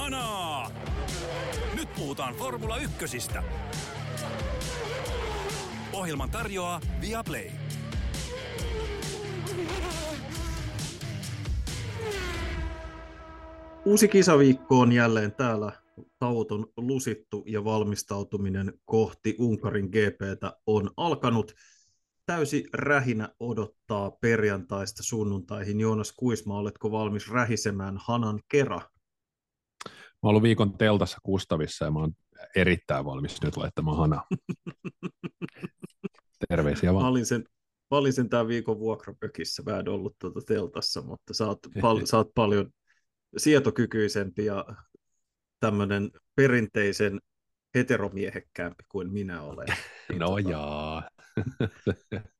Kanaa! Nyt puhutaan Formula Ykkösistä. Ohjelman tarjoaa Viaplay. Uusi kisaviikko on jälleen täällä. Tauot on lusittu ja valmistautuminen kohti Unkarin GPtä on alkanut. Täysi rähinä odottaa perjantaista sunnuntaihin. Joonas Kuisma, oletko valmis rähisemään Hanan kera? Mä oon ollut viikon teltassa Kustavissa ja mä oon erittäin valmis nyt laittamaan Hanaa. Terveisiä vaan. Mä olin sen, mä olin sen tämän viikon vuokrapökissä. Mä en ollut tuota teltassa, mutta sä oot, pal- sä oot paljon sietokykyisempi ja tämmöinen perinteisen heteromiehekkäämpi kuin minä olen. Niin No tota, jaa.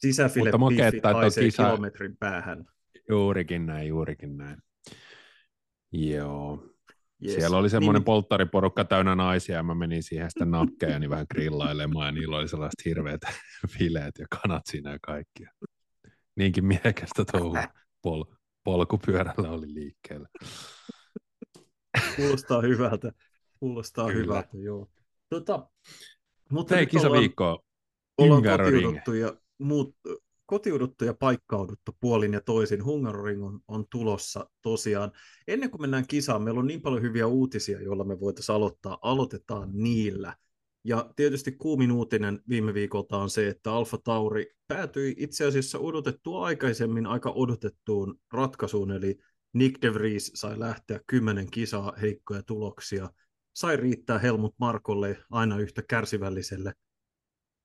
Sisäfile Mutta että on haisee kisa- kilometrin päähän. Juurikin näin, juurikin näin. Joo. Yes. Siellä oli semmoinen Niin- polttariporukka täynnä naisia ja mä menin siihen sitten nakkeja niin vähän grillailemaan ja niillä oli sellaiset hirveät fileet ja kanat siinä ja kaikki. Niinkin miehekästä touhua pol, polkupyörällä oli liikkeellä. Kuulostaa hyvältä. Kuulostaa Kyllä. hyvältä, joo. Tota, mutta Hei, nyt ollaan, ollaan kotiuduttu ja, muut, kotiuduttu ja paikkauduttu puolin ja toisin. Hungaroring on, on tulossa tosiaan. Ennen kuin mennään kisaan, meillä on niin paljon hyviä uutisia, joilla me voitaisiin aloittaa. Aloitetaan niillä. Ja tietysti kuumin uutinen viime viikolta on se, että Alfa Tauri päätyi itse asiassa odotettua aikaisemmin aika odotettuun ratkaisuun, eli Nick de Vries sai lähteä kymmenen kisaa heikkoja tuloksia, sai riittää Helmut Markolle aina yhtä kärsivälliselle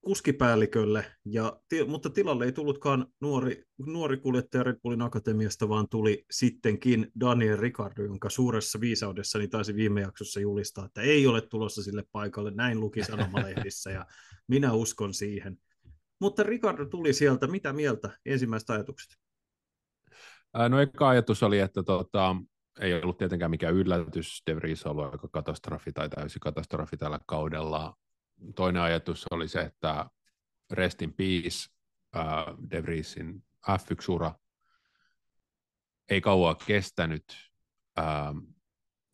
kuskipäällikölle, ja, mutta tilalle ei tullutkaan nuori, nuori kuljettaja Red Bullin akatemiasta, vaan tuli sittenkin Daniel Ricardo, jonka suuressa viisaudessani taisi viime jaksossa julistaa, että ei ole tulossa sille paikalle, näin luki sanomalehdissä, ja minä uskon siihen. Mutta Ricardo tuli sieltä, mitä mieltä ensimmäiset ajatukset? No eka ajatus oli, että tota, ei ollut tietenkään mikään yllätys. De Vries on ollut aika katastrofi tai täysi katastrofi tällä kaudella. Toinen ajatus oli se, että rest in peace, ää, De Vriesin F1-ura ei kauaa kestänyt. Ää,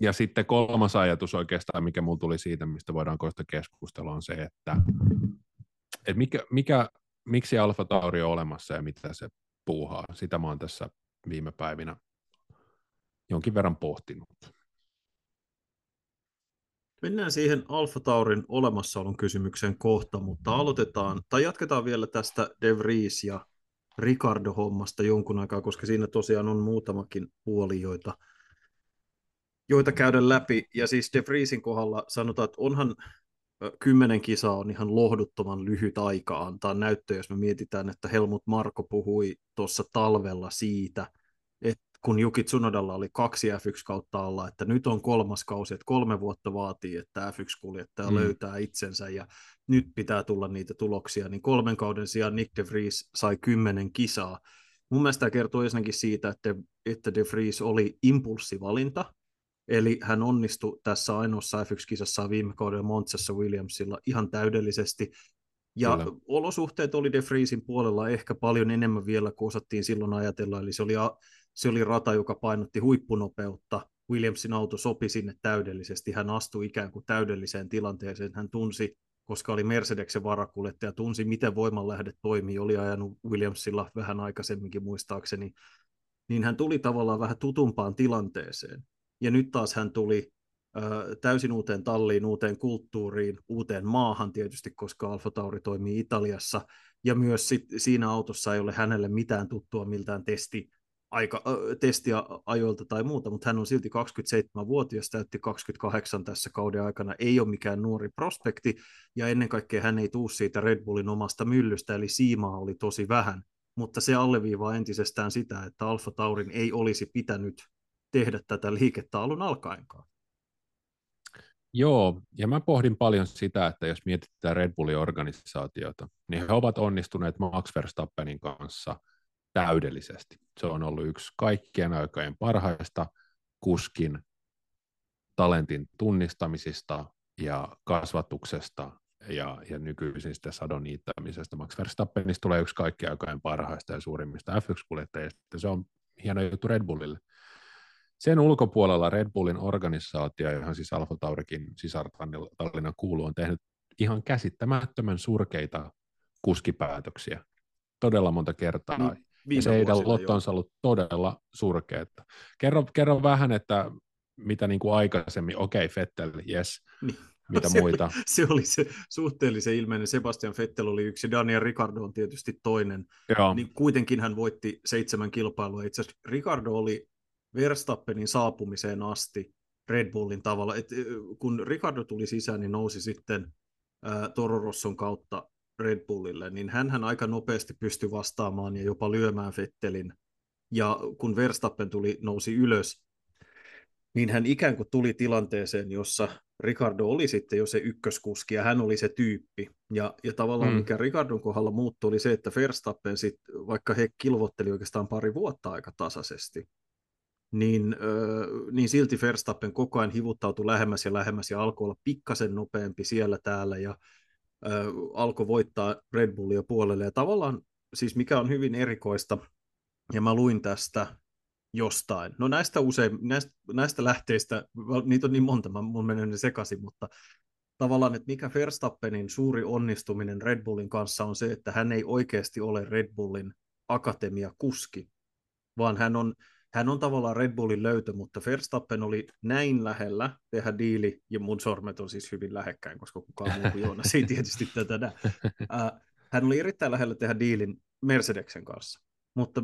ja sitten kolmas ajatus oikeastaan, mikä mulla tuli siitä, mistä voidaan kohta keskustella, on se, että, että mikä, mikä, miksi Alfa Tauri on olemassa ja mitä se puuhaa. Sitä mä oon tässä viime päivinä jonkin verran pohtinut. Mennään siihen Alfa Taurin olemassaolon kysymykseen kohta, mutta aloitetaan, tai jatketaan vielä tästä De Vries ja Ricardo-hommasta jonkun aikaa, koska siinä tosiaan on muutamakin puoli, joita, joita käydä läpi. Ja siis De Vriesin kohdalla sanotaan, että onhan kymmenen kisaa on ihan lohduttoman lyhyt aika antaa näyttöä, jos me mietitään, että Helmut Marko puhui tuossa talvella siitä, kun Juki Tsunodalla oli kaksi F1-kautta alla, että nyt on kolmas kausi, että kolme vuotta vaatii, että F1-kuljettaja Mm. löytää itsensä ja nyt pitää tulla niitä tuloksia, niin kolmen kauden sijaan Nick de Vries sai kymmenen kisaa. Mun mielestä tämä kertoo ensinnäkin siitä, että, että de Vries oli impulssivalinta, eli hän onnistui tässä ainoassa F1-kisassa viime kaudella Montsassa Williamsilla ihan täydellisesti, ja Kyllä. olosuhteet oli De Vriesin puolella ehkä paljon enemmän vielä kuin osattiin silloin ajatella, eli se oli, a- se oli rata, joka painotti huippunopeutta. Williamsin auto sopi sinne täydellisesti, hän astui ikään kuin täydelliseen tilanteeseen, hän tunsi, koska oli Mercedeksen varakuljettaja, tunsi miten voimanlähde toimii, oli ajanut Williamsilla vähän aikaisemminkin muistaakseni, niin hän tuli tavallaan vähän tutumpaan tilanteeseen. Ja nyt taas hän tuli täysin uuteen talliin, uuteen kulttuuriin, uuteen maahan tietysti, koska Alfa Tauri toimii Italiassa, ja myös sit, siinä autossa ei ole hänelle mitään tuttua miltään testi, aika, testiä ajoilta tai muuta, mutta hän on silti 27-vuotias, täytti 28 tässä kauden aikana, ei ole mikään nuori prospekti, ja ennen kaikkea hän ei tuu siitä Red Bullin omasta myllystä, eli siimaa oli tosi vähän, mutta se alleviivaa entisestään sitä, että Alfa Taurin ei olisi pitänyt tehdä tätä liikettä alun alkaenkaan. Joo, ja mä pohdin paljon sitä, että jos mietitään Red Bullin organisaatiota, niin he ovat onnistuneet Max Verstappenin kanssa täydellisesti. Se on ollut yksi kaikkien aikojen parhaista kuskin talentin tunnistamisista ja kasvatuksesta ja, ja nykyisin sitä sadon niittämisestä. Max Verstappenista tulee yksi kaikkien aikojen parhaista ja suurimmista F1-kuljettajista. Se on hieno juttu Red Bullille. Sen ulkopuolella Red Bullin organisaatio, johon siis Alfa Taurikin sisartallinnan kuuluu, on tehnyt ihan käsittämättömän surkeita kuskipäätöksiä todella monta kertaa. Niin, ja se heidän lottonsa on ollut todella surkeita. Kerro, kerro vähän, että mitä niin kuin aikaisemmin, okei, okay, Fettel, yes, niin. mitä se muita? Oli, se oli se suhteellisen ilmeinen. Sebastian Fettel oli yksi, Daniel Ricardo on tietysti toinen. Joo. Niin kuitenkin hän voitti seitsemän kilpailua. Itse asiassa Ricardo oli Verstappenin saapumiseen asti Red Bullin tavalla. Et, kun Ricardo tuli sisään, niin nousi sitten ää, Toro Rosson kautta Red Bullille, niin hän aika nopeasti pystyi vastaamaan ja jopa lyömään Fettelin. Ja kun Verstappen tuli, nousi ylös, niin hän ikään kuin tuli tilanteeseen, jossa Ricardo oli sitten jo se ykköskuski ja hän oli se tyyppi. Ja, ja tavallaan mm. mikä Ricardon kohdalla muuttui oli se, että Verstappen sit, vaikka he kilvotteli oikeastaan pari vuotta aika tasaisesti, niin, äh, niin silti Verstappen koko ajan hivuttautui lähemmäs ja lähemmäs ja alkoi olla pikkasen nopeampi siellä täällä ja alkoi voittaa Red Bullia puolelle. Ja tavallaan siis mikä on hyvin erikoista, ja mä luin tästä jostain. No näistä usein, näistä, näistä lähteistä, niitä on niin monta, mä, mun menee ne sekaisin, mutta tavallaan, että mikä Verstappenin suuri onnistuminen Red Bullin kanssa on se, että hän ei oikeasti ole Red Bullin akatemia kuski, vaan hän on, hän on tavallaan Red Bullin löytö, mutta Verstappen oli näin lähellä tehdä diili, ja mun sormet on siis hyvin lähekkäin, koska kukaan muu kuin Joonas ei tietysti tätä näe. Hän oli erittäin lähellä tehdä diilin Mercedeksen kanssa, mutta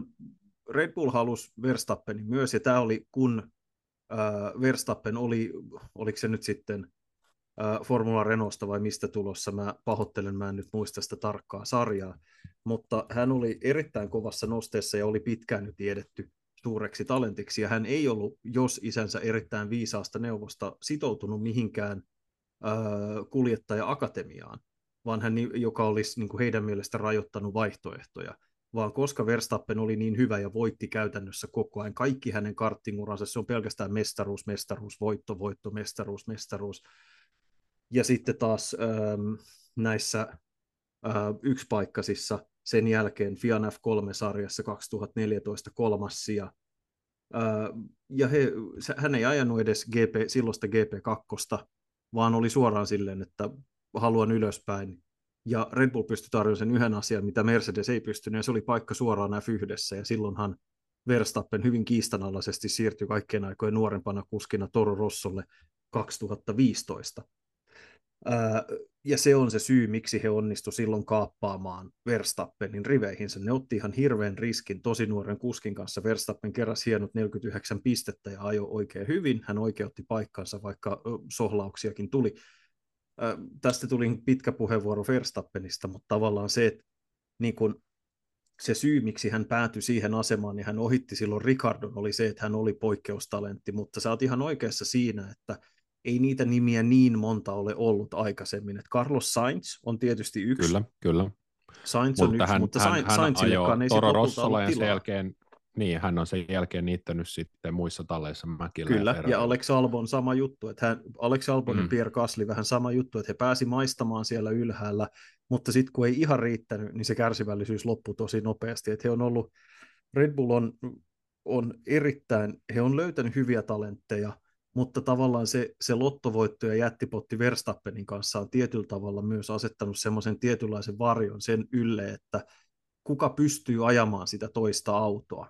Red Bull halusi Verstappenin myös, ja tämä oli kun äh, Verstappen oli, oliko se nyt sitten äh, Formula Renaultsta vai mistä tulossa, mä pahoittelen, mä en nyt muista sitä tarkkaa sarjaa, mutta hän oli erittäin kovassa nosteessa ja oli pitkään nyt tiedetty suureksi talentiksi, ja hän ei ollut, jos isänsä erittäin viisaasta neuvosta, sitoutunut mihinkään äh, kuljettaja-akatemiaan, vaan hän, joka olisi niin kuin heidän mielestä rajoittanut vaihtoehtoja vaan koska Verstappen oli niin hyvä ja voitti käytännössä koko ajan kaikki hänen karttinguransa, se on pelkästään mestaruus, mestaruus, voitto, voitto, mestaruus, mestaruus. Ja sitten taas ähm, näissä äh, yksipaikkaisissa sen jälkeen Fian F3-sarjassa 2014 kolmas sija. Ja he, hän ei ajanut edes GP, silloista GP2, vaan oli suoraan silleen, että haluan ylöspäin ja Red Bull pystyi tarjoamaan sen yhden asian, mitä Mercedes ei pystynyt, ja se oli paikka suoraan F1, ja silloinhan Verstappen hyvin kiistanalaisesti siirtyi kaikkien aikojen nuorempana kuskina Toro Rossolle 2015. Ja se on se syy, miksi he onnistu silloin kaappaamaan Verstappenin riveihinsä. Ne otti ihan hirveän riskin tosi nuoren kuskin kanssa. Verstappen keräsi hienot 49 pistettä ja ajoi oikein hyvin. Hän oikeutti paikkansa, vaikka sohlauksiakin tuli tästä tuli pitkä puheenvuoro Verstappenista, mutta tavallaan se, että niin kun se syy, miksi hän päätyi siihen asemaan, niin hän ohitti silloin Ricardon, oli se, että hän oli poikkeustalentti, mutta sä oot ihan oikeassa siinä, että ei niitä nimiä niin monta ole ollut aikaisemmin. Että Carlos Sainz on tietysti yksi. Kyllä, kyllä. Sainz on mutta yksi, hän, mutta hän, hän ei Toro Rossolla ja sen jälkeen niin, hän on sen jälkeen niittänyt sitten muissa talleissa Mäkillä. Kyllä, ja, ja Alex Albon sama juttu, että hän, Alex Albon mm. ja Pierre Gasly vähän sama juttu, että he pääsi maistamaan siellä ylhäällä, mutta sitten kun ei ihan riittänyt, niin se kärsivällisyys loppui tosi nopeasti, että he on ollut, Red Bull on, on erittäin, he on löytänyt hyviä talentteja, mutta tavallaan se, se lottovoitto ja jättipotti Verstappenin kanssa on tietyllä tavalla myös asettanut semmoisen tietynlaisen varjon sen ylle, että kuka pystyy ajamaan sitä toista autoa.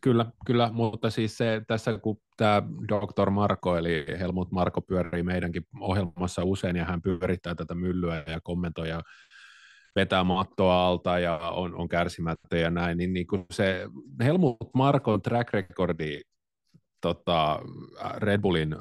Kyllä, kyllä, mutta siis se, tässä kun tämä Dr. Marko, eli Helmut Marko pyörii meidänkin ohjelmassa usein, ja hän pyörittää tätä myllyä ja kommentoi ja vetää mattoa alta ja on, on kärsimättä ja näin, niin, niin kuin se Helmut Markon track recordi tota, Red Bullin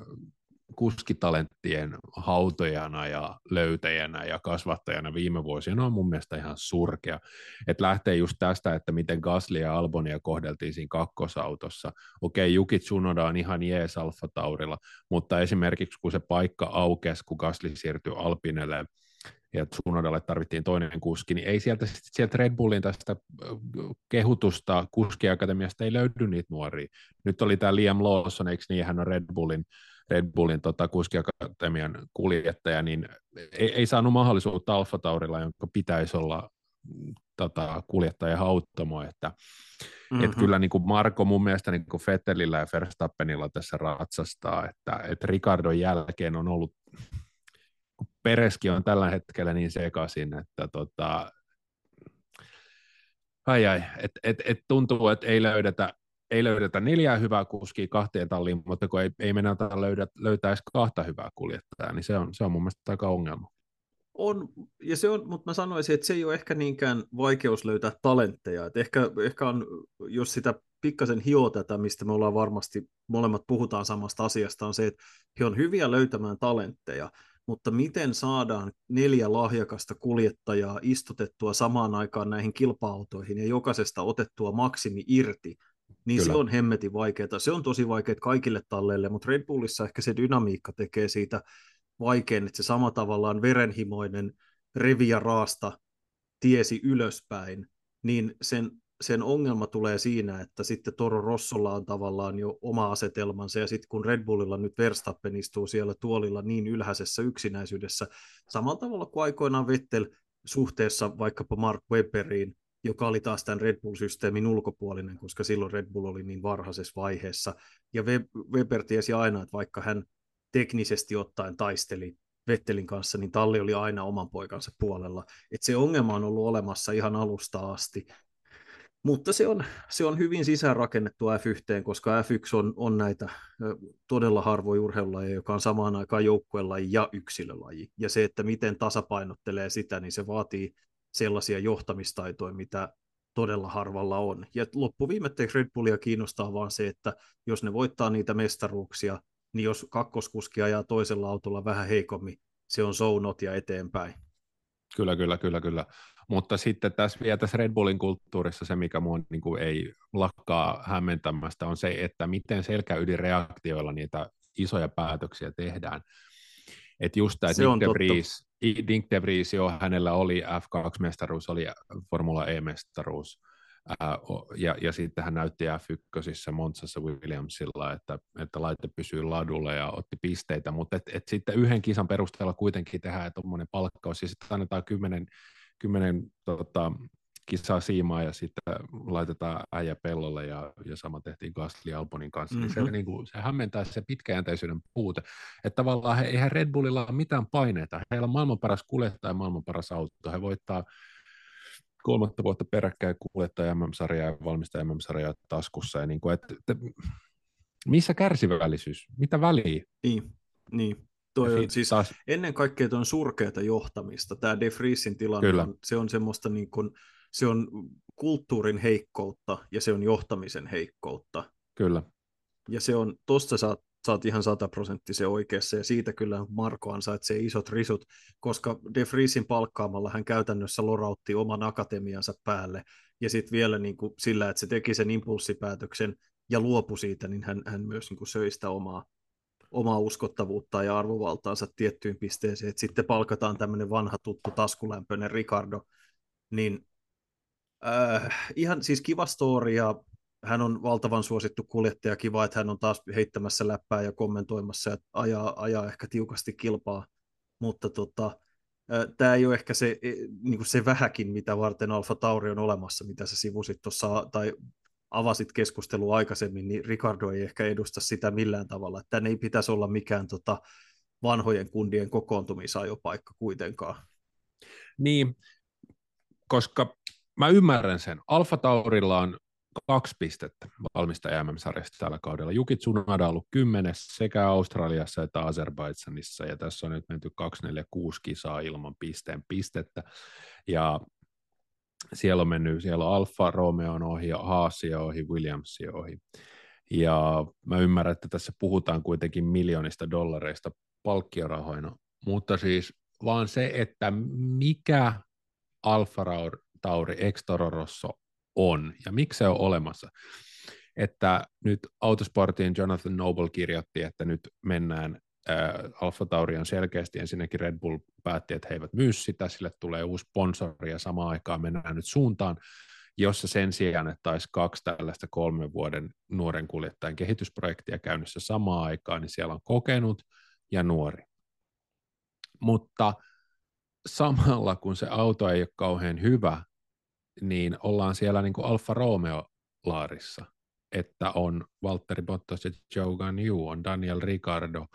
kuskitalenttien hautojana ja löytäjänä ja kasvattajana viime vuosina on mun mielestä ihan surkea. Että lähtee just tästä, että miten Gasly ja Albonia kohdeltiin siinä kakkosautossa. Okei, Juki Tsunoda on ihan jees Alfa Taurilla, mutta esimerkiksi kun se paikka aukesi, kun Gasly siirtyi Alpinelle, ja Tsunodalle tarvittiin toinen kuski, niin ei sieltä, sieltä Red Bullin tästä kehutusta kuskiakatemiasta ei löydy niitä nuoria. Nyt oli tämä Liam Lawson, eikö niin, hän on Red Bullin Red Bullin tota, kuskiakatemian kuljettaja, niin ei, ei saanut mahdollisuutta Alfa Taurilla, jonka pitäisi olla tota, kuljettaja hautomo, että mm-hmm. et kyllä niin kuin Marko mun mielestä niin kuin Fettelillä ja Verstappenilla tässä ratsastaa, että et Ricardon jälkeen on ollut, Pereski on tällä hetkellä niin sekaisin, että tota, ai ai, et, et, et tuntuu, että ei löydetä, ei löydetä neljää hyvää kuskia kahteen talliin, mutta kun ei, ei mennä löydä, löytää edes kahta hyvää kuljettajaa, niin se on, se on mun mielestä aika ongelma. On, ja se on, mutta mä sanoisin, että se ei ole ehkä niinkään vaikeus löytää talentteja. Et ehkä, ehkä on, jos sitä pikkasen hio tätä, mistä me ollaan varmasti, molemmat puhutaan samasta asiasta, on se, että he on hyviä löytämään talentteja, mutta miten saadaan neljä lahjakasta kuljettajaa istutettua samaan aikaan näihin kilpa-autoihin ja jokaisesta otettua maksimi irti, niin Kyllä. se on hemmetin vaikeaa. Se on tosi vaikeaa kaikille talleille, mutta Red Bullissa ehkä se dynamiikka tekee siitä vaikein, että se sama tavallaan verenhimoinen revi ja raasta tiesi ylöspäin, niin sen, sen ongelma tulee siinä, että sitten Toro Rossolla on tavallaan jo oma asetelmansa, ja sitten kun Red Bullilla nyt Verstappen istuu siellä tuolilla niin ylhäisessä yksinäisyydessä, samalla tavalla kuin aikoinaan Vettel suhteessa vaikkapa Mark Webberiin, joka oli taas tämän Red Bull-systeemin ulkopuolinen, koska silloin Red Bull oli niin varhaisessa vaiheessa. Ja Weber tiesi aina, että vaikka hän teknisesti ottaen taisteli Vettelin kanssa, niin talli oli aina oman poikansa puolella. Et se ongelma on ollut olemassa ihan alusta asti. Mutta se on, se on hyvin sisäänrakennettu F1, koska F1 on, on näitä todella harvoja urheilulajeja, joka on samaan aikaan joukkuelaji ja yksilölaji. Ja se, että miten tasapainottelee sitä, niin se vaatii sellaisia johtamistaitoja, mitä todella harvalla on. Ja loppuviimetteeksi Red Bullia kiinnostaa vaan se, että jos ne voittaa niitä mestaruuksia, niin jos kakkoskuski ajaa toisella autolla vähän heikommin, se on sounot ja eteenpäin. Kyllä, kyllä, kyllä, kyllä. Mutta sitten tässä vielä tässä Red Bullin kulttuurissa se, mikä mua niin kuin ei lakkaa hämmentämästä, on se, että miten selkäydinreaktioilla niitä isoja päätöksiä tehdään. Että just tämä Dick, de Vries, Dick de Vries, jo hänellä oli F2-mestaruus, oli Formula E-mestaruus, ja, ja sitten hän näytti F1 Monsassa Williamsilla, että, että laite pysyy ladulla ja otti pisteitä, mutta et, et sitten yhden kisan perusteella kuitenkin tehdään tuommoinen palkkaus ja sitten annetaan kymmenen, kymmenen tota, kisaa siimaa ja sitten laitetaan äijä pellolle ja, ja sama tehtiin Gasly Albonin kanssa, mm-hmm. niin se, niin kuin, se hämmentää se pitkäjänteisyyden puute. Että tavallaan he, eihän Red Bullilla ole mitään paineita. Heillä on maailman paras kuljettaja ja maailman paras auto. He voittaa kolmatta vuotta peräkkäin kuljettaa MM-sarjaa ja valmistaa MM-sarjaa taskussa. Ja niin kuin, että, että, missä kärsivällisyys? Mitä väliä? Niin, niin. Toi on, siis taas... ennen kaikkea on surkeata johtamista. Tämä De Vriesin tilanne, Kyllä. On, se on semmoista niin kuin, se on kulttuurin heikkoutta ja se on johtamisen heikkoutta. Kyllä. Ja se on, tosta saat oot ihan sataprosenttisen oikeassa, ja siitä kyllä Marko ansaitsee isot risut, koska De Vriesin palkkaamalla hän käytännössä lorautti oman akatemiansa päälle, ja sitten vielä niin kuin sillä, että se teki sen impulssipäätöksen ja luopui siitä, niin hän, hän myös niin kuin söi sitä omaa, omaa uskottavuutta ja arvovaltaansa tiettyyn pisteeseen, että sitten palkataan tämmöinen vanha tuttu taskulämpöinen Ricardo, niin äh, ihan siis kiva story ja hän on valtavan suosittu kuljettaja, kiva, että hän on taas heittämässä läppää ja kommentoimassa ja ajaa, ajaa ehkä tiukasti kilpaa, mutta tota, tämä ei ole ehkä se, niin se vähäkin, mitä varten Alfa Tauri on olemassa, mitä sä sivusit tuossa, tai avasit keskustelua aikaisemmin, niin Ricardo ei ehkä edusta sitä millään tavalla. Tämän ei pitäisi olla mikään tota, vanhojen kundien kokoontumisajopaikka kuitenkaan. Niin, koska mä ymmärrän sen. Alfa Taurilla on kaksi pistettä valmista MM-sarjasta tällä kaudella. Juki Tsunoda on ollut kymmenes sekä Australiassa että Azerbaidsanissa, ja tässä on nyt menty 246 kisaa ilman pisteen pistettä, ja siellä on mennyt, siellä on Alfa Romeo ohi, Haasia ohi, Williams ohi. Ja mä ymmärrän, että tässä puhutaan kuitenkin miljoonista dollareista palkkiorahoina, mutta siis vaan se, että mikä Alfa Tauri Ex Toro Rosso on ja miksi se on olemassa. Että nyt Autosportin Jonathan Noble kirjoitti, että nyt mennään Alfa Tauri on selkeästi ensinnäkin Red Bull päätti, että he eivät myy sitä, sille tulee uusi sponsori ja samaan aikaan mennään nyt suuntaan, jossa sen sijaan, että olisi kaksi tällaista kolmen vuoden nuoren kuljettajan kehitysprojektia käynnissä samaan aikaan, niin siellä on kokenut ja nuori. Mutta samalla kun se auto ei ole kauhean hyvä, niin ollaan siellä niin kuin Alfa Romeo-laarissa, että on Valtteri Bottas ja Joe Ganyu, on Daniel Ricardo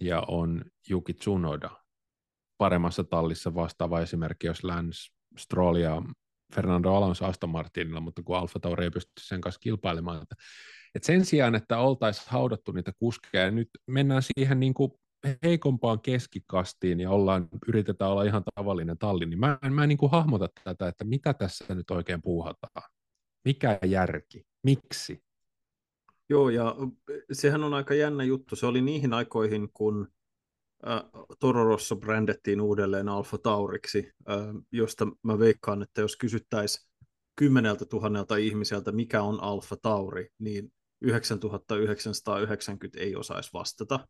ja on Yuki Tsunoda. Paremmassa tallissa vastaava esimerkki, jos Lance Stroll ja Fernando Alonso Aston Martinilla, mutta kun Alfa Tauri ei pysty sen kanssa kilpailemaan. Että, sen sijaan, että oltaisiin haudattu niitä kuskeja, nyt mennään siihen niin kuin heikompaan keskikastiin ja ollaan, yritetään olla ihan tavallinen talli, niin mä, mä en niin kuin hahmota tätä, että mitä tässä nyt oikein puuhataan. Mikä järki? Miksi? Joo, ja sehän on aika jännä juttu. Se oli niihin aikoihin, kun äh, Toro Rosso brändettiin uudelleen Alfa Tauriksi, äh, josta mä veikkaan, että jos kysyttäisiin kymmeneltä tuhannelta ihmiseltä, mikä on Alfa Tauri, niin 9990 ei osaisi vastata.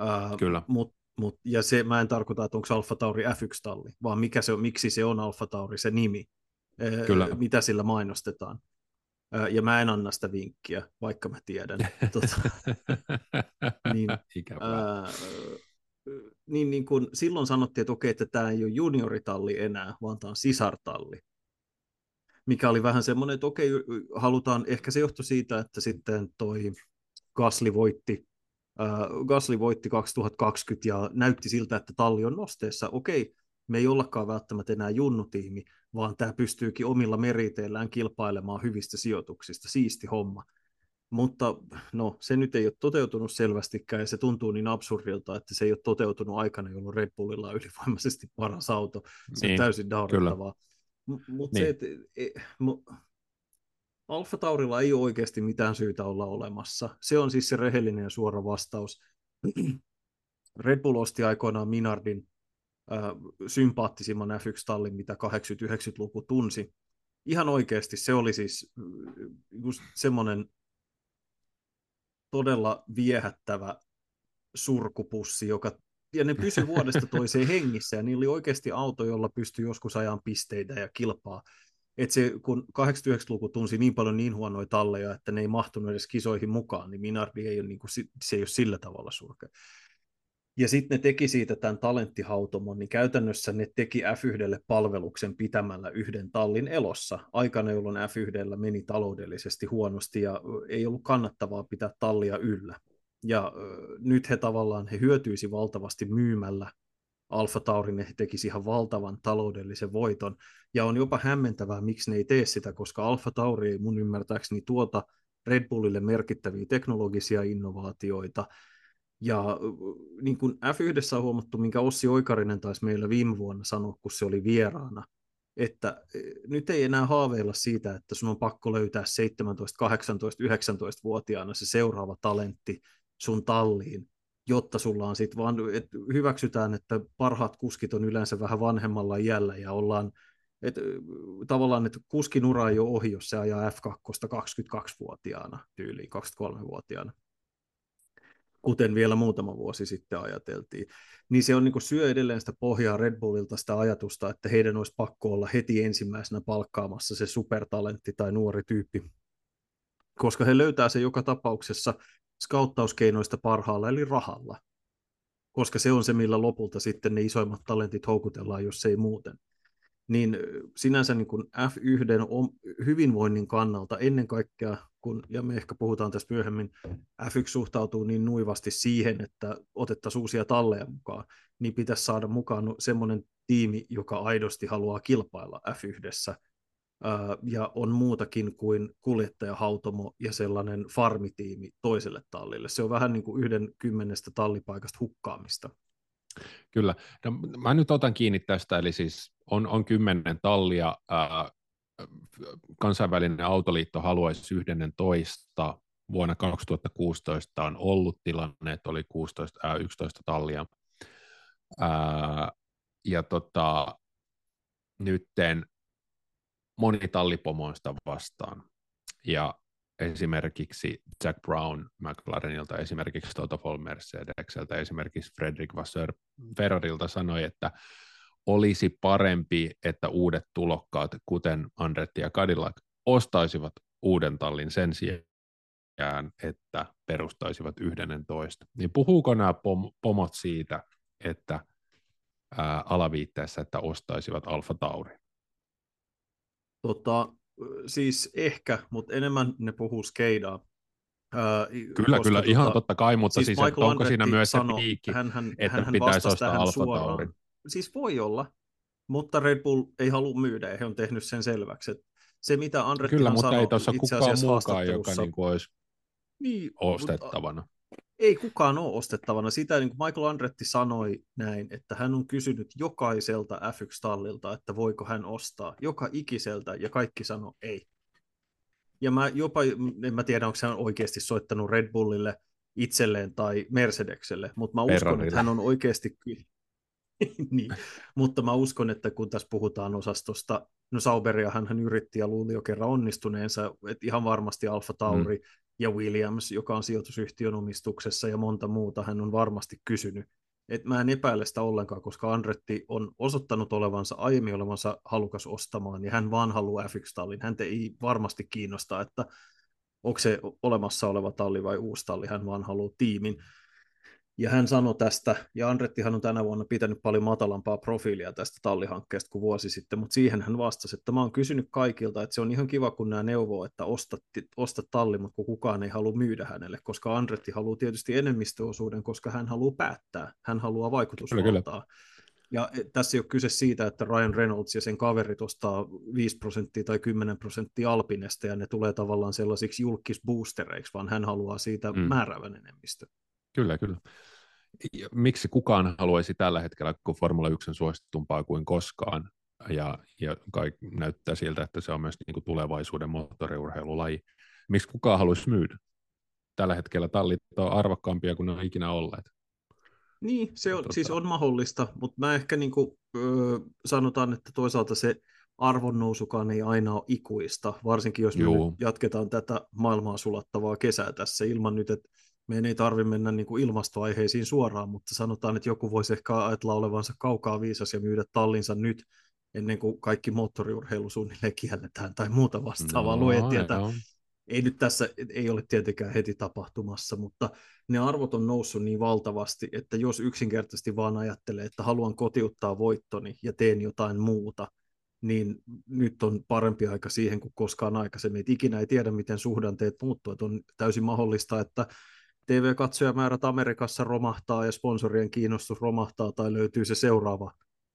Uh, Kyllä. Mut, mut, ja se, mä en tarkoita, että onko Alfa Tauri F1-talli, vaan mikä se on, miksi se on Alfa Tauri, se nimi, Kyllä. mitä sillä mainostetaan. Ja mä en anna sitä vinkkiä, vaikka mä tiedän. tota, niin, uh, niin, niin kun silloin sanottiin, että okei, että tämä ei ole junioritalli enää, vaan tämä on sisartalli. Mikä oli vähän semmoinen, että okei, halutaan, ehkä se johtui siitä, että sitten toi Gasly voitti Gasly voitti 2020 ja näytti siltä, että talli on nosteessa. Okei, me ei ollakaan välttämättä enää junnutiimi, vaan tämä pystyykin omilla meriteillään kilpailemaan hyvistä sijoituksista. Siisti homma. Mutta no, se nyt ei ole toteutunut selvästikään ja se tuntuu niin absurdilta, että se ei ole toteutunut aikana, jolloin Red Bullilla on ylivoimaisesti paras auto. Se niin, on täysin naurettavaa. Mutta niin. se, että e, Alfa Taurilla ei ole oikeasti mitään syytä olla olemassa. Se on siis se rehellinen ja suora vastaus. Red Bull osti aikoinaan Minardin sympaattisimman F1-tallin, mitä 80-90-luku tunsi. Ihan oikeasti se oli siis just semmoinen todella viehättävä surkupussi, joka ja ne pysyi vuodesta toiseen hengissä, ja niillä oli oikeasti auto, jolla pystyi joskus ajan pisteitä ja kilpaa että se, kun 89-luku tunsi niin paljon niin huonoja talleja, että ne ei mahtunut edes kisoihin mukaan, niin Minardi ei ole, niin kuin, se ei ole sillä tavalla surkea. Ja sitten ne teki siitä tämän talenttihautomon, niin käytännössä ne teki F1 palveluksen pitämällä yhden tallin elossa, aikana jolloin F1 meni taloudellisesti huonosti ja ei ollut kannattavaa pitää tallia yllä. Ja nyt he tavallaan he hyötyisi valtavasti myymällä. Alfa Taurin tekisi ihan valtavan taloudellisen voiton, ja on jopa hämmentävää, miksi ne ei tee sitä, koska Alfa Tauri ei mun ymmärtääkseni tuota Red Bullille merkittäviä teknologisia innovaatioita, ja niin kuin F1 on huomattu, minkä Ossi Oikarinen taisi meillä viime vuonna sanoa, kun se oli vieraana, että nyt ei enää haaveilla siitä, että sun on pakko löytää 17, 18, 19-vuotiaana se seuraava talentti sun talliin, jotta sulla on sitten vaan, että hyväksytään, että parhaat kuskit on yleensä vähän vanhemmalla iällä ja ollaan, että tavallaan, että kuskin ura ei ole ohi, jos se ajaa F2 22-vuotiaana tyyliin, 23-vuotiaana kuten vielä muutama vuosi sitten ajateltiin, niin se on niin syö edelleen sitä pohjaa Red Bullilta sitä ajatusta, että heidän olisi pakko olla heti ensimmäisenä palkkaamassa se supertalentti tai nuori tyyppi, koska he löytää se joka tapauksessa skauttauskeinoista parhaalla, eli rahalla. Koska se on se, millä lopulta sitten ne isoimmat talentit houkutellaan, jos ei muuten. Niin sinänsä niin kuin F1 hyvinvoinnin kannalta ennen kaikkea, kun, ja me ehkä puhutaan tästä myöhemmin, F1 suhtautuu niin nuivasti siihen, että otettaisiin uusia talleja mukaan, niin pitäisi saada mukaan semmoinen tiimi, joka aidosti haluaa kilpailla F1 ja on muutakin kuin kuljettajahautomo ja sellainen farmitiimi toiselle tallille. Se on vähän niin kuin yhden kymmenestä tallipaikasta hukkaamista. Kyllä. No, mä nyt otan kiinni tästä, eli siis on, on kymmenen tallia, ää, kansainvälinen autoliitto haluaisi toista vuonna 2016 on ollut tilanne, että oli 16, ää, 11 tallia. Ää, ja tota, nytten moni tallipomoista vastaan. Ja esimerkiksi Jack Brown McLarenilta, esimerkiksi Toto Wolff Mercedekseltä, esimerkiksi Fredrik Vasseur Ferrarilta sanoi, että olisi parempi, että uudet tulokkaat, kuten Andretti ja Cadillac, ostaisivat uuden tallin sen sijaan, että perustaisivat toista. Niin puhuuko nämä pom- pomot siitä, että ää, alaviitteessä, että ostaisivat Alfa Tauri? Tota, siis ehkä, mutta enemmän ne puhuu skeidaa. Kyllä, koska kyllä, tota, ihan totta kai, mutta siis, siis onko Andretti siinä myös sano, se piikki, hän, hän, että hän pitäisi ostaa Alfa Tauri? Siis voi olla, mutta Red Bull ei halua myydä ja he on tehnyt sen selväksi. Että se, mitä Andretti Kyllä, mutta sanoi, ei tuossa kukaan muukaan, joka niin kuin olisi niin, ostettavana. Mutta, ei kukaan ole ostettavana. Sitä niin kuin Michael Andretti sanoi näin, että hän on kysynyt jokaiselta F1-tallilta, että voiko hän ostaa. Joka ikiseltä, ja kaikki sanoi ei. Ja mä jopa, en mä tiedä, onko hän oikeasti soittanut Red Bullille itselleen tai Mercedekselle, mutta mä uskon, että hän on oikeasti... niin. Mutta mä uskon, että kun tässä puhutaan osastosta, no Sauberia hän, yritti ja luuli jo kerran onnistuneensa, että ihan varmasti Alfa Tauri mm. ja Williams, joka on sijoitusyhtiön omistuksessa ja monta muuta, hän on varmasti kysynyt. Et mä en epäile sitä ollenkaan, koska Andretti on osoittanut olevansa aiemmin olevansa halukas ostamaan, ja hän vaan haluaa F1-tallin. Häntä ei varmasti kiinnosta, että onko se olemassa oleva talli vai uusi talli, hän vaan haluaa tiimin. Ja hän sanoi tästä, ja Andrettihan on tänä vuonna pitänyt paljon matalampaa profiilia tästä tallihankkeesta kuin vuosi sitten, mutta siihen hän vastasi, että mä oon kysynyt kaikilta, että se on ihan kiva, kun nämä neuvoo, että osta, osta talli, mutta kun kukaan ei halua myydä hänelle, koska Andretti haluaa tietysti enemmistöosuuden, koska hän haluaa päättää, hän haluaa vaikutusvaltaa. Ja e, tässä ei ole kyse siitä, että Ryan Reynolds ja sen kaverit ostaa 5 prosenttia tai 10 prosenttia Alpinesta ja ne tulee tavallaan sellaisiksi julkisboostereiksi, vaan hän haluaa siitä mm. määräävän enemmistö. Kyllä, kyllä miksi kukaan haluaisi tällä hetkellä, kun Formula 1 on suosittumpaa kuin koskaan, ja, ja kai näyttää siltä, että se on myös niin kuin tulevaisuuden moottoriurheilulaji. Miksi kukaan haluaisi myydä? Tällä hetkellä tallit on arvokkaampia kuin ne on ikinä olleet. Niin, se on, tota... siis on mahdollista, mutta mä ehkä niin kuin, öö, sanotaan, että toisaalta se arvonnousukaan ei aina ole ikuista, varsinkin jos me jatketaan tätä maailmaa sulattavaa kesää tässä ilman nyt, että meidän ei tarvitse mennä niin kuin ilmastoaiheisiin suoraan, mutta sanotaan, että joku voisi ehkä ajatella olevansa kaukaa viisas ja myydä tallinsa nyt, ennen kuin kaikki moottoriurheilu suunnilleen kielletään tai muuta vastaavaa. No, Luettiin, että ei nyt tässä ei ole tietenkään heti tapahtumassa, mutta ne arvot on noussut niin valtavasti, että jos yksinkertaisesti vaan ajattelee, että haluan kotiuttaa voittoni ja teen jotain muuta, niin nyt on parempi aika siihen kuin koskaan aikaisemmin. Et ikinä ei tiedä, miten suhdanteet muuttuu. Et on täysin mahdollista, että TV-katsojamäärät Amerikassa romahtaa ja sponsorien kiinnostus romahtaa tai löytyy se seuraava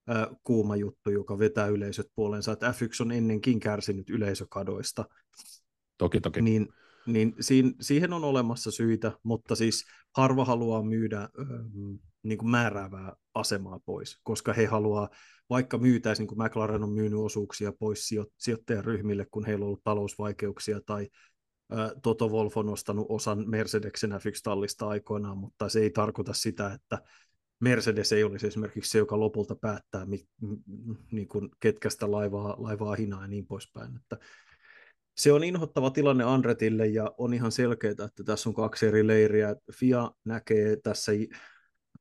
ää, kuuma juttu, joka vetää yleisöt puoleensa. Että F1 on ennenkin kärsinyt yleisökadoista. Toki, toki. Niin, niin siihen, siihen on olemassa syitä, mutta siis harva haluaa myydä ähm, niin kuin määräävää asemaa pois, koska he haluaa, vaikka myytäisiin, niin kuin McLaren on myynyt osuuksia pois sijoittajaryhmille, kun heillä on ollut talousvaikeuksia tai Toto Wolf on ostanut osan Mercedeksen F1-tallista aikoinaan, mutta se ei tarkoita sitä, että Mercedes ei olisi esimerkiksi se, joka lopulta päättää, mi, niin kuin ketkä sitä laivaa, laivaa hinaa ja niin poispäin. Että se on inhottava tilanne Andretille ja on ihan selkeää, että tässä on kaksi eri leiriä. FIA näkee tässä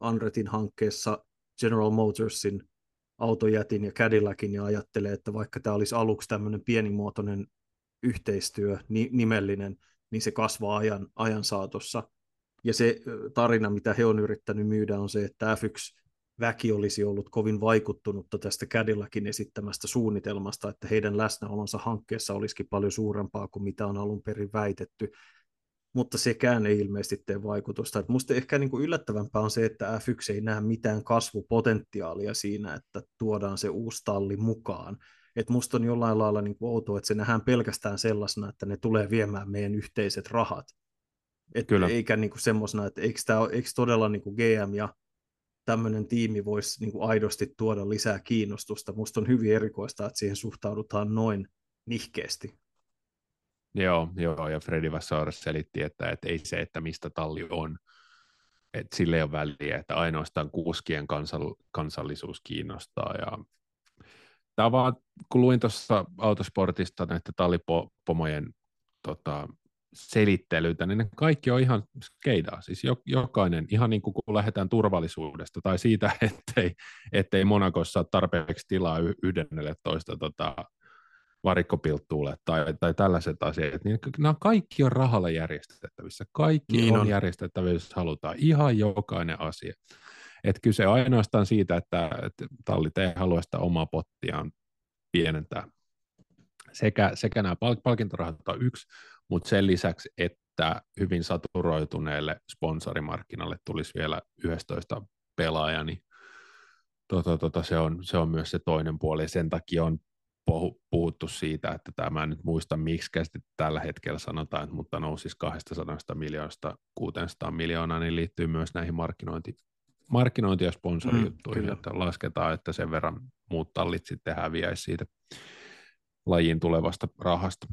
Andretin hankkeessa General Motorsin autojätin ja Cadillacin ja ajattelee, että vaikka tämä olisi aluksi tämmöinen pienimuotoinen yhteistyö, nimellinen, niin se kasvaa ajan, ajan saatossa. Ja se tarina, mitä he on yrittänyt myydä, on se, että F1 väki olisi ollut kovin vaikuttunutta tästä Cadillacin esittämästä suunnitelmasta, että heidän läsnäolonsa hankkeessa olisikin paljon suurempaa kuin mitä on alun perin väitetty. Mutta sekään ei ilmeisesti tee vaikutusta. Et musta ehkä niin kuin yllättävämpää on se, että F1 ei näe mitään kasvupotentiaalia siinä, että tuodaan se uusi talli mukaan että musta on jollain lailla niin kuin outoa, että se nähdään pelkästään sellaisena, että ne tulee viemään meidän yhteiset rahat. Et Kyllä. Eikä niin kuin semmoisena, että eikö, tämä, eikö todella niin kuin GM ja tämmöinen tiimi voisi niin kuin aidosti tuoda lisää kiinnostusta. Musta on hyvin erikoista, että siihen suhtaudutaan noin nihkeästi. Joo, joo ja Freddy Vassar selitti, että, että ei se, että mistä talli on, että sille ei ole väliä, että ainoastaan kuskien kansal- kansallisuus kiinnostaa ja Tämä vaan, kun luin tuossa autosportista näiden tallipomojen tota, selittelyitä, niin ne kaikki on ihan skeidaa. Siis jokainen, ihan niin kuin kun lähdetään turvallisuudesta tai siitä, ettei, ettei Monakossa ole tarpeeksi tilaa yhdennelle toista tota, varikkopilttuulle tai, tai tällaiset asiat, niin nämä kaikki on rahalla järjestettävissä. Kaikki niin on, on järjestettävissä, jos halutaan. Ihan jokainen asia. Että kyse on ainoastaan siitä, että, että tallit ei halua sitä omaa pottiaan pienentää. sekä, sekä nämä palkintorahat on yksi, mutta sen lisäksi, että hyvin saturoituneelle sponsorimarkkinalle tulisi vielä 11 pelaaja, niin tota, tota, se, on, se on myös se toinen puoli, ja sen takia on puhuttu siitä, että tämä en nyt muista miksi tällä hetkellä sanotaan, mutta nousisi 200 miljoonasta 600 miljoonaa, niin liittyy myös näihin markkinointi, markkinointi- ja sponsorijuttuihin, mm, että lasketaan, että sen verran muut tallit sitten häviäisi siitä lajin tulevasta rahasta.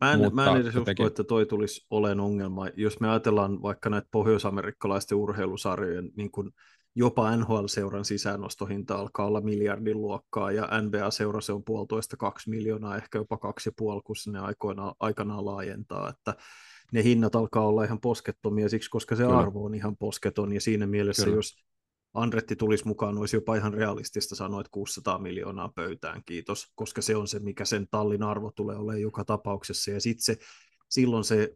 Mä en, Mutta mä en edes usko, että toi tulisi olen ongelma. Jos me ajatellaan vaikka näitä pohjoisamerikkalaisten urheilusarjojen niin kuin jopa NHL-seuran sisäänostohinta alkaa olla miljardin luokkaa, ja NBA-seura se on puolitoista kaksi miljoonaa, ehkä jopa kaksi ja puoli, kun ne aikoina, aikanaan laajentaa, että ne hinnat alkaa olla ihan poskettomia siksi, koska se Kyllä. arvo on ihan posketon, ja siinä mielessä, Kyllä. jos Andretti tulisi mukaan, olisi jopa ihan realistista sanoa, että 600 miljoonaa pöytään, kiitos, koska se on se, mikä sen tallin arvo tulee olemaan joka tapauksessa, ja sitten se silloin se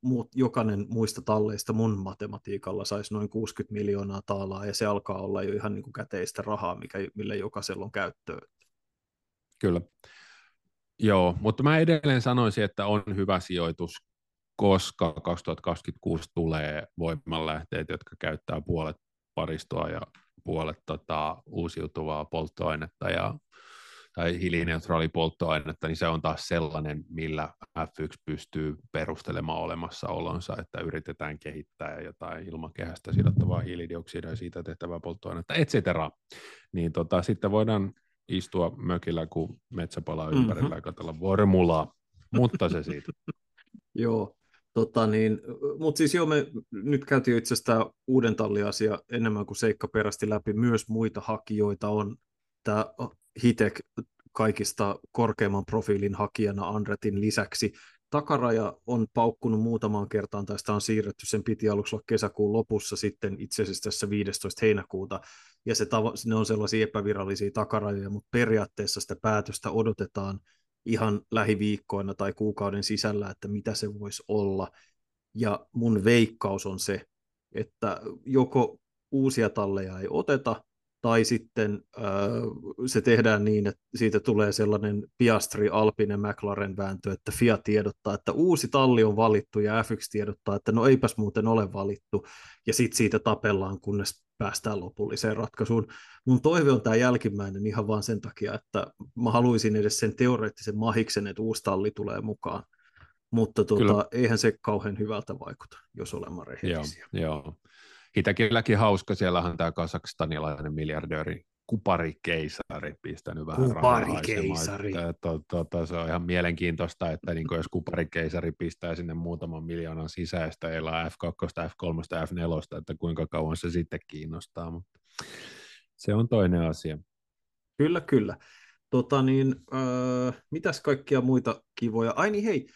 muut, jokainen muista talleista mun matematiikalla saisi noin 60 miljoonaa taalaa, ja se alkaa olla jo ihan niin kuin käteistä rahaa, mikä, millä jokaisella on käyttöön. Kyllä. Joo, mutta mä edelleen sanoisin, että on hyvä sijoitus, koska 2026 tulee voimanlähteet, jotka käyttää puolet paristoa ja puolet tota, uusiutuvaa polttoainetta, ja tai hiilineutraali polttoainetta, niin se on taas sellainen, millä F1 pystyy perustelemaan olemassaolonsa, että yritetään kehittää jotain ilmakehästä sidottavaa hiilidioksidia ja siitä tehtävää polttoainetta, et cetera. Niin tota, sitten voidaan istua mökillä, kun metsä palaa mm-hmm. ympärillä ja katsella vormulaa, mutta se siitä. Joo, Tota niin, mutta siis joo, me nyt käytiin itse asiassa uuden talliasia enemmän kuin seikkaperäisesti läpi. Myös muita hakijoita on. Tämä Hitek kaikista korkeimman profiilin hakijana Andretin lisäksi. Takaraja on paukkunut muutamaan kertaan, tai sitä on siirretty, sen piti aluksi olla kesäkuun lopussa sitten itse asiassa tässä 15. heinäkuuta, ja se ne on sellaisia epävirallisia takarajoja, mutta periaatteessa sitä päätöstä odotetaan ihan lähiviikkoina tai kuukauden sisällä, että mitä se voisi olla, ja mun veikkaus on se, että joko uusia talleja ei oteta, tai sitten äh, se tehdään niin, että siitä tulee sellainen Piastri, Alpine, McLaren vääntö, että Fiat tiedottaa, että uusi talli on valittu ja F1 tiedottaa, että no eipäs muuten ole valittu, ja sitten siitä tapellaan, kunnes päästään lopulliseen ratkaisuun. Mun toive on tämä jälkimmäinen ihan vain sen takia, että mä haluaisin edes sen teoreettisen mahiksen, että uusi talli tulee mukaan. Mutta tuota, eihän se kauhean hyvältä vaikuta, jos olemme rehellisiä. Joo, joo. Itäkilläkin hauska, siellähän tämä kasakstanilainen miljardööri kuparikeisari pistänyt vähän Kuparikeisari. To, to, to, se on ihan mielenkiintoista, että niin jos kuparikeisari pistää sinne muutaman miljoonan sisäistä, ei F2, F3, F4, että kuinka kauan se sitten kiinnostaa, mutta se on toinen asia. Kyllä, kyllä. Tota niin, äh, mitäs kaikkia muita kivoja? Ai niin hei,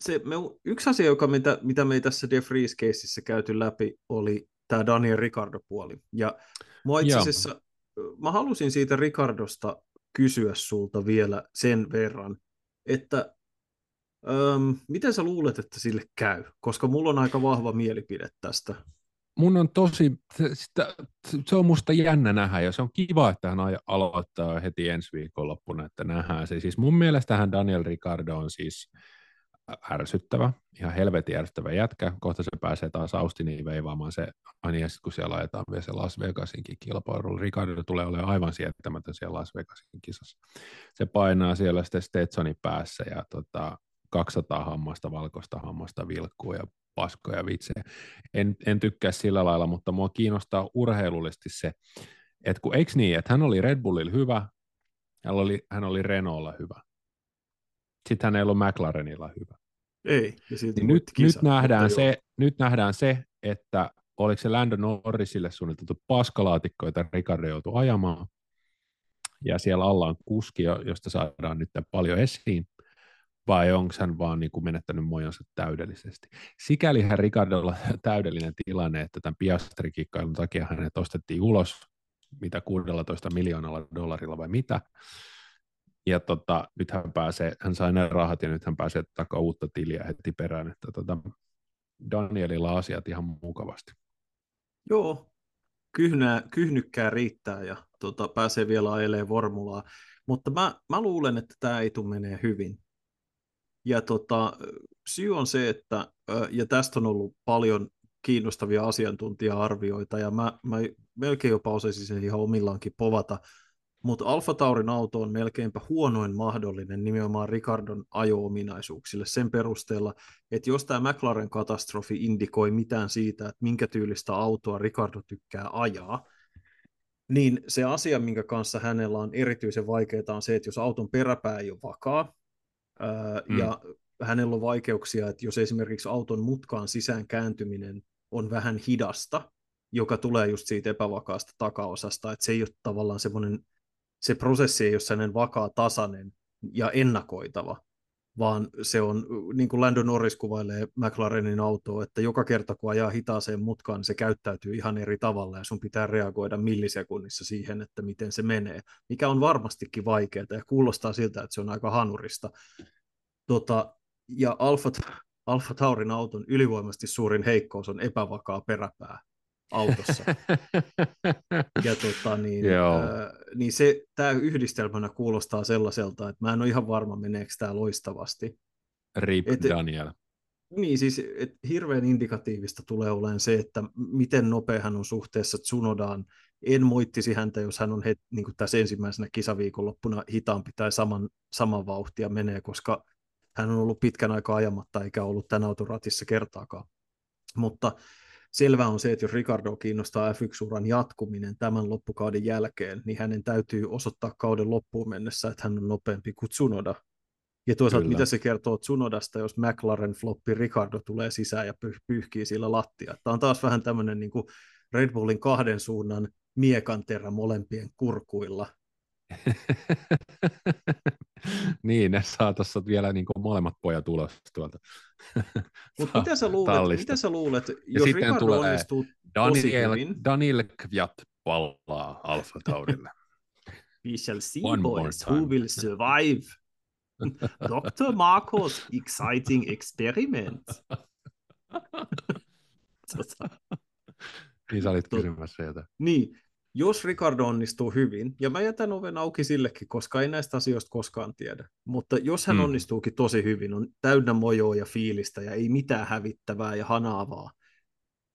se, me, yksi asia, joka mitä, mitä me ei tässä De Vries caseissa käyty läpi, oli tämä Daniel Ricardo-puoli. Ja mua itse asiassa, mä halusin siitä Ricardosta kysyä sulta vielä sen verran, että öm, miten sä luulet, että sille käy? Koska mulla on aika vahva mielipide tästä. Mun on tosi, sitä, se on musta jännä nähdä ja se on kiva, että hän aloittaa heti ensi viikonloppuna, että nähdään se. Siis mun mielestähän Daniel Ricardo on siis ärsyttävä, ihan helvetin ärsyttävä jätkä. Kohta se pääsee taas Austiniin veivaamaan se, aina ja sitten kun siellä ajetaan vielä se Las Vegasinkin kilpailu. Ricardo tulee olemaan aivan siettämätön siellä Las Vegasin kisassa. Se painaa siellä sitten Stetsonin päässä ja tota, 200 hammasta, valkoista hammasta vilkkuu ja paskoja vitsejä. En, en tykkää sillä lailla, mutta mua kiinnostaa urheilullisesti se, että kun eikö niin, että hän oli Red Bullilla hyvä, hän oli, hän oli Renaultilla hyvä sitten hän ei ollut McLarenilla hyvä. Ei. Ja niin nyt, kisa, nyt, nähdään se, nyt nähdään se, että oliko se Lando Norrisille suunniteltu paskalaatikko, jota Ricardo joutui ajamaan, ja siellä alla on kuski, josta saadaan nyt paljon esiin, vai onko hän vaan niin kuin menettänyt mojansa täydellisesti. Sikälihän Ricardolla täydellinen tilanne, että tämän Piastri-kikkailun takia hänet ostettiin ulos, mitä 16 miljoonalla dollarilla vai mitä, ja tota, nyt hän pääsee, hän sai ne rahat ja nyt hän pääsee takaa uutta tiliä heti perään, että tota, Danielilla asiat ihan mukavasti. Joo, kyhnää, kyhnykkää riittää ja tota, pääsee vielä ajelemaan formulaa. Mutta mä, mä luulen, että tämä ei tule menee hyvin. Ja tota, syy on se, että, ja tästä on ollut paljon kiinnostavia asiantuntija-arvioita, ja mä, mä melkein jopa osaisin sen ihan omillaankin povata, mutta Alfa Taurin auto on melkeinpä huonoin mahdollinen nimenomaan Ricardon ajo-ominaisuuksille sen perusteella, että jos tämä McLaren-katastrofi indikoi mitään siitä, että minkä tyylistä autoa Ricardo tykkää ajaa, niin se asia, minkä kanssa hänellä on erityisen vaikeaa, on se, että jos auton peräpää ei ole vakaa, ää, mm. ja hänellä on vaikeuksia, että jos esimerkiksi auton mutkaan sisään kääntyminen on vähän hidasta, joka tulee just siitä epävakaasta takaosasta, että se ei ole tavallaan semmoinen, se prosessi ei ole sellainen vakaa, tasainen ja ennakoitava, vaan se on, niin kuin Lando Norris kuvailee McLarenin autoa, että joka kerta kun ajaa hitaaseen mutkaan, niin se käyttäytyy ihan eri tavalla ja sun pitää reagoida millisekunnissa siihen, että miten se menee, mikä on varmastikin vaikeaa ja kuulostaa siltä, että se on aika hanurista. Tota, ja Alfa, Alfa Taurin auton ylivoimasti suurin heikkous on epävakaa peräpää autossa. ja tota, niin, ää, niin se, tämä yhdistelmänä kuulostaa sellaiselta, että mä en ole ihan varma, meneekö tämä loistavasti. Rip et, Daniel. Niin, siis et hirveän indikatiivista tulee olemaan se, että miten nopea hän on suhteessa Tsunodaan. En moittisi häntä, jos hän on he, niin tässä ensimmäisenä kisaviikonloppuna hitaampi tai saman, saman vauhtia menee, koska hän on ollut pitkän aikaa ajamatta eikä ollut tämän auton ratissa kertaakaan. Mutta selvä on se, että jos Ricardo kiinnostaa F1-uran jatkuminen tämän loppukauden jälkeen, niin hänen täytyy osoittaa kauden loppuun mennessä, että hän on nopeampi kuin Tsunoda. Ja toisaalta Kyllä. mitä se kertoo Tsunodasta, jos McLaren floppi Ricardo tulee sisään ja pyh- pyyhkii sillä lattia. Tämä on taas vähän tämmöinen niin Red Bullin kahden suunnan miekanterä molempien kurkuilla, niin, ne saa tuossa vielä niin kuin molemmat pojat ulos tuolta. Mutta mitä sä luulet, mitä sä luulet jos ja Ricardo tulee onnistuu Daniel, hyvin? Daniel Kvyat pallaa Alfa Taurille. We shall see, One boys, who will survive. Dr. Marcos, exciting experiment. niin sä olit kysymässä sieltä. Niin, jos Ricardo onnistuu hyvin, ja mä jätän oven auki sillekin, koska ei näistä asioista koskaan tiedä, mutta jos hän mm. onnistuukin tosi hyvin, on täynnä mojoa ja fiilistä ja ei mitään hävittävää ja hanaavaa,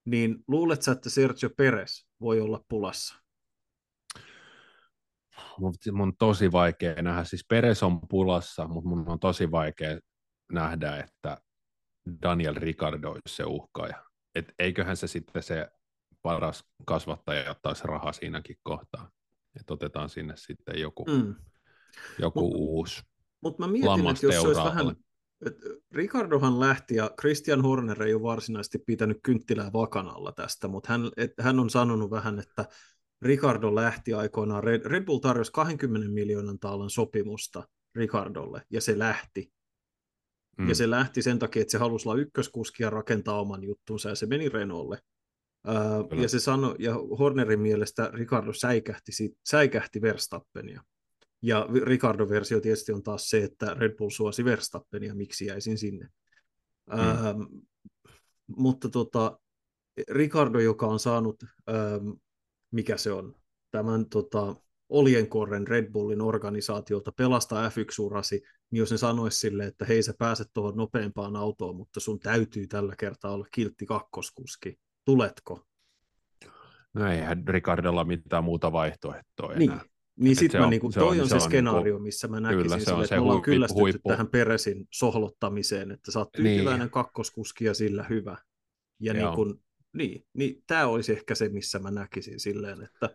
niin luuletko, että Sergio Perez voi olla pulassa? Mun, mun tosi vaikea nähdä, siis Perez on pulassa, mutta mun on tosi vaikea nähdä, että Daniel Ricardo olisi se uhkaaja. Et eiköhän se sitten se paras kasvattaja ottaisi rahaa siinäkin kohtaa. Että otetaan sinne sitten joku, mm. joku Mut, uusi Mutta mä mietin, että jos se olisi vähän, että Ricardohan lähti ja Christian Horner ei ole varsinaisesti pitänyt kynttilää vakanalla tästä, mutta hän, et, hän on sanonut vähän, että Ricardo lähti aikoinaan, Red, Red Bull tarjosi 20 miljoonan taalan sopimusta Ricardolle, ja se lähti. Mm. Ja se lähti sen takia, että se halusi olla ykköskuski ja rakentaa oman juttunsa, ja se meni Renaultille. Uh, ja se sanoi, ja Hornerin mielestä Ricardo säikähti, säikähti Verstappenia. Ja Ricardo-versio tietysti on taas se, että Red Bull suosi Verstappenia, miksi jäisin sinne. Mm. Uh, mutta tota, Ricardo, joka on saanut, uh, mikä se on, tämän tota, Olienkorren Red Bullin organisaatiolta pelastaa F1-urasi, niin jos ne sanoisi sille, että hei sä pääset tuohon nopeampaan autoon, mutta sun täytyy tällä kertaa olla kiltti kakkoskuski, tuletko? No eihän Ricardolla mitään muuta vaihtoehtoa niin. enää. Niin sitten mä, niinku, toi on se, on se niinku- skenaario, missä mä näkisin kyllä, se sille, että me ollaan kyllästytty huippu. tähän Peresin sohlottamiseen, että sä oot tyytyväinen niin. kakkoskuski ja sillä hyvä. Ja niin, kun, niin, niin tämä olisi ehkä se, missä mä näkisin silleen, että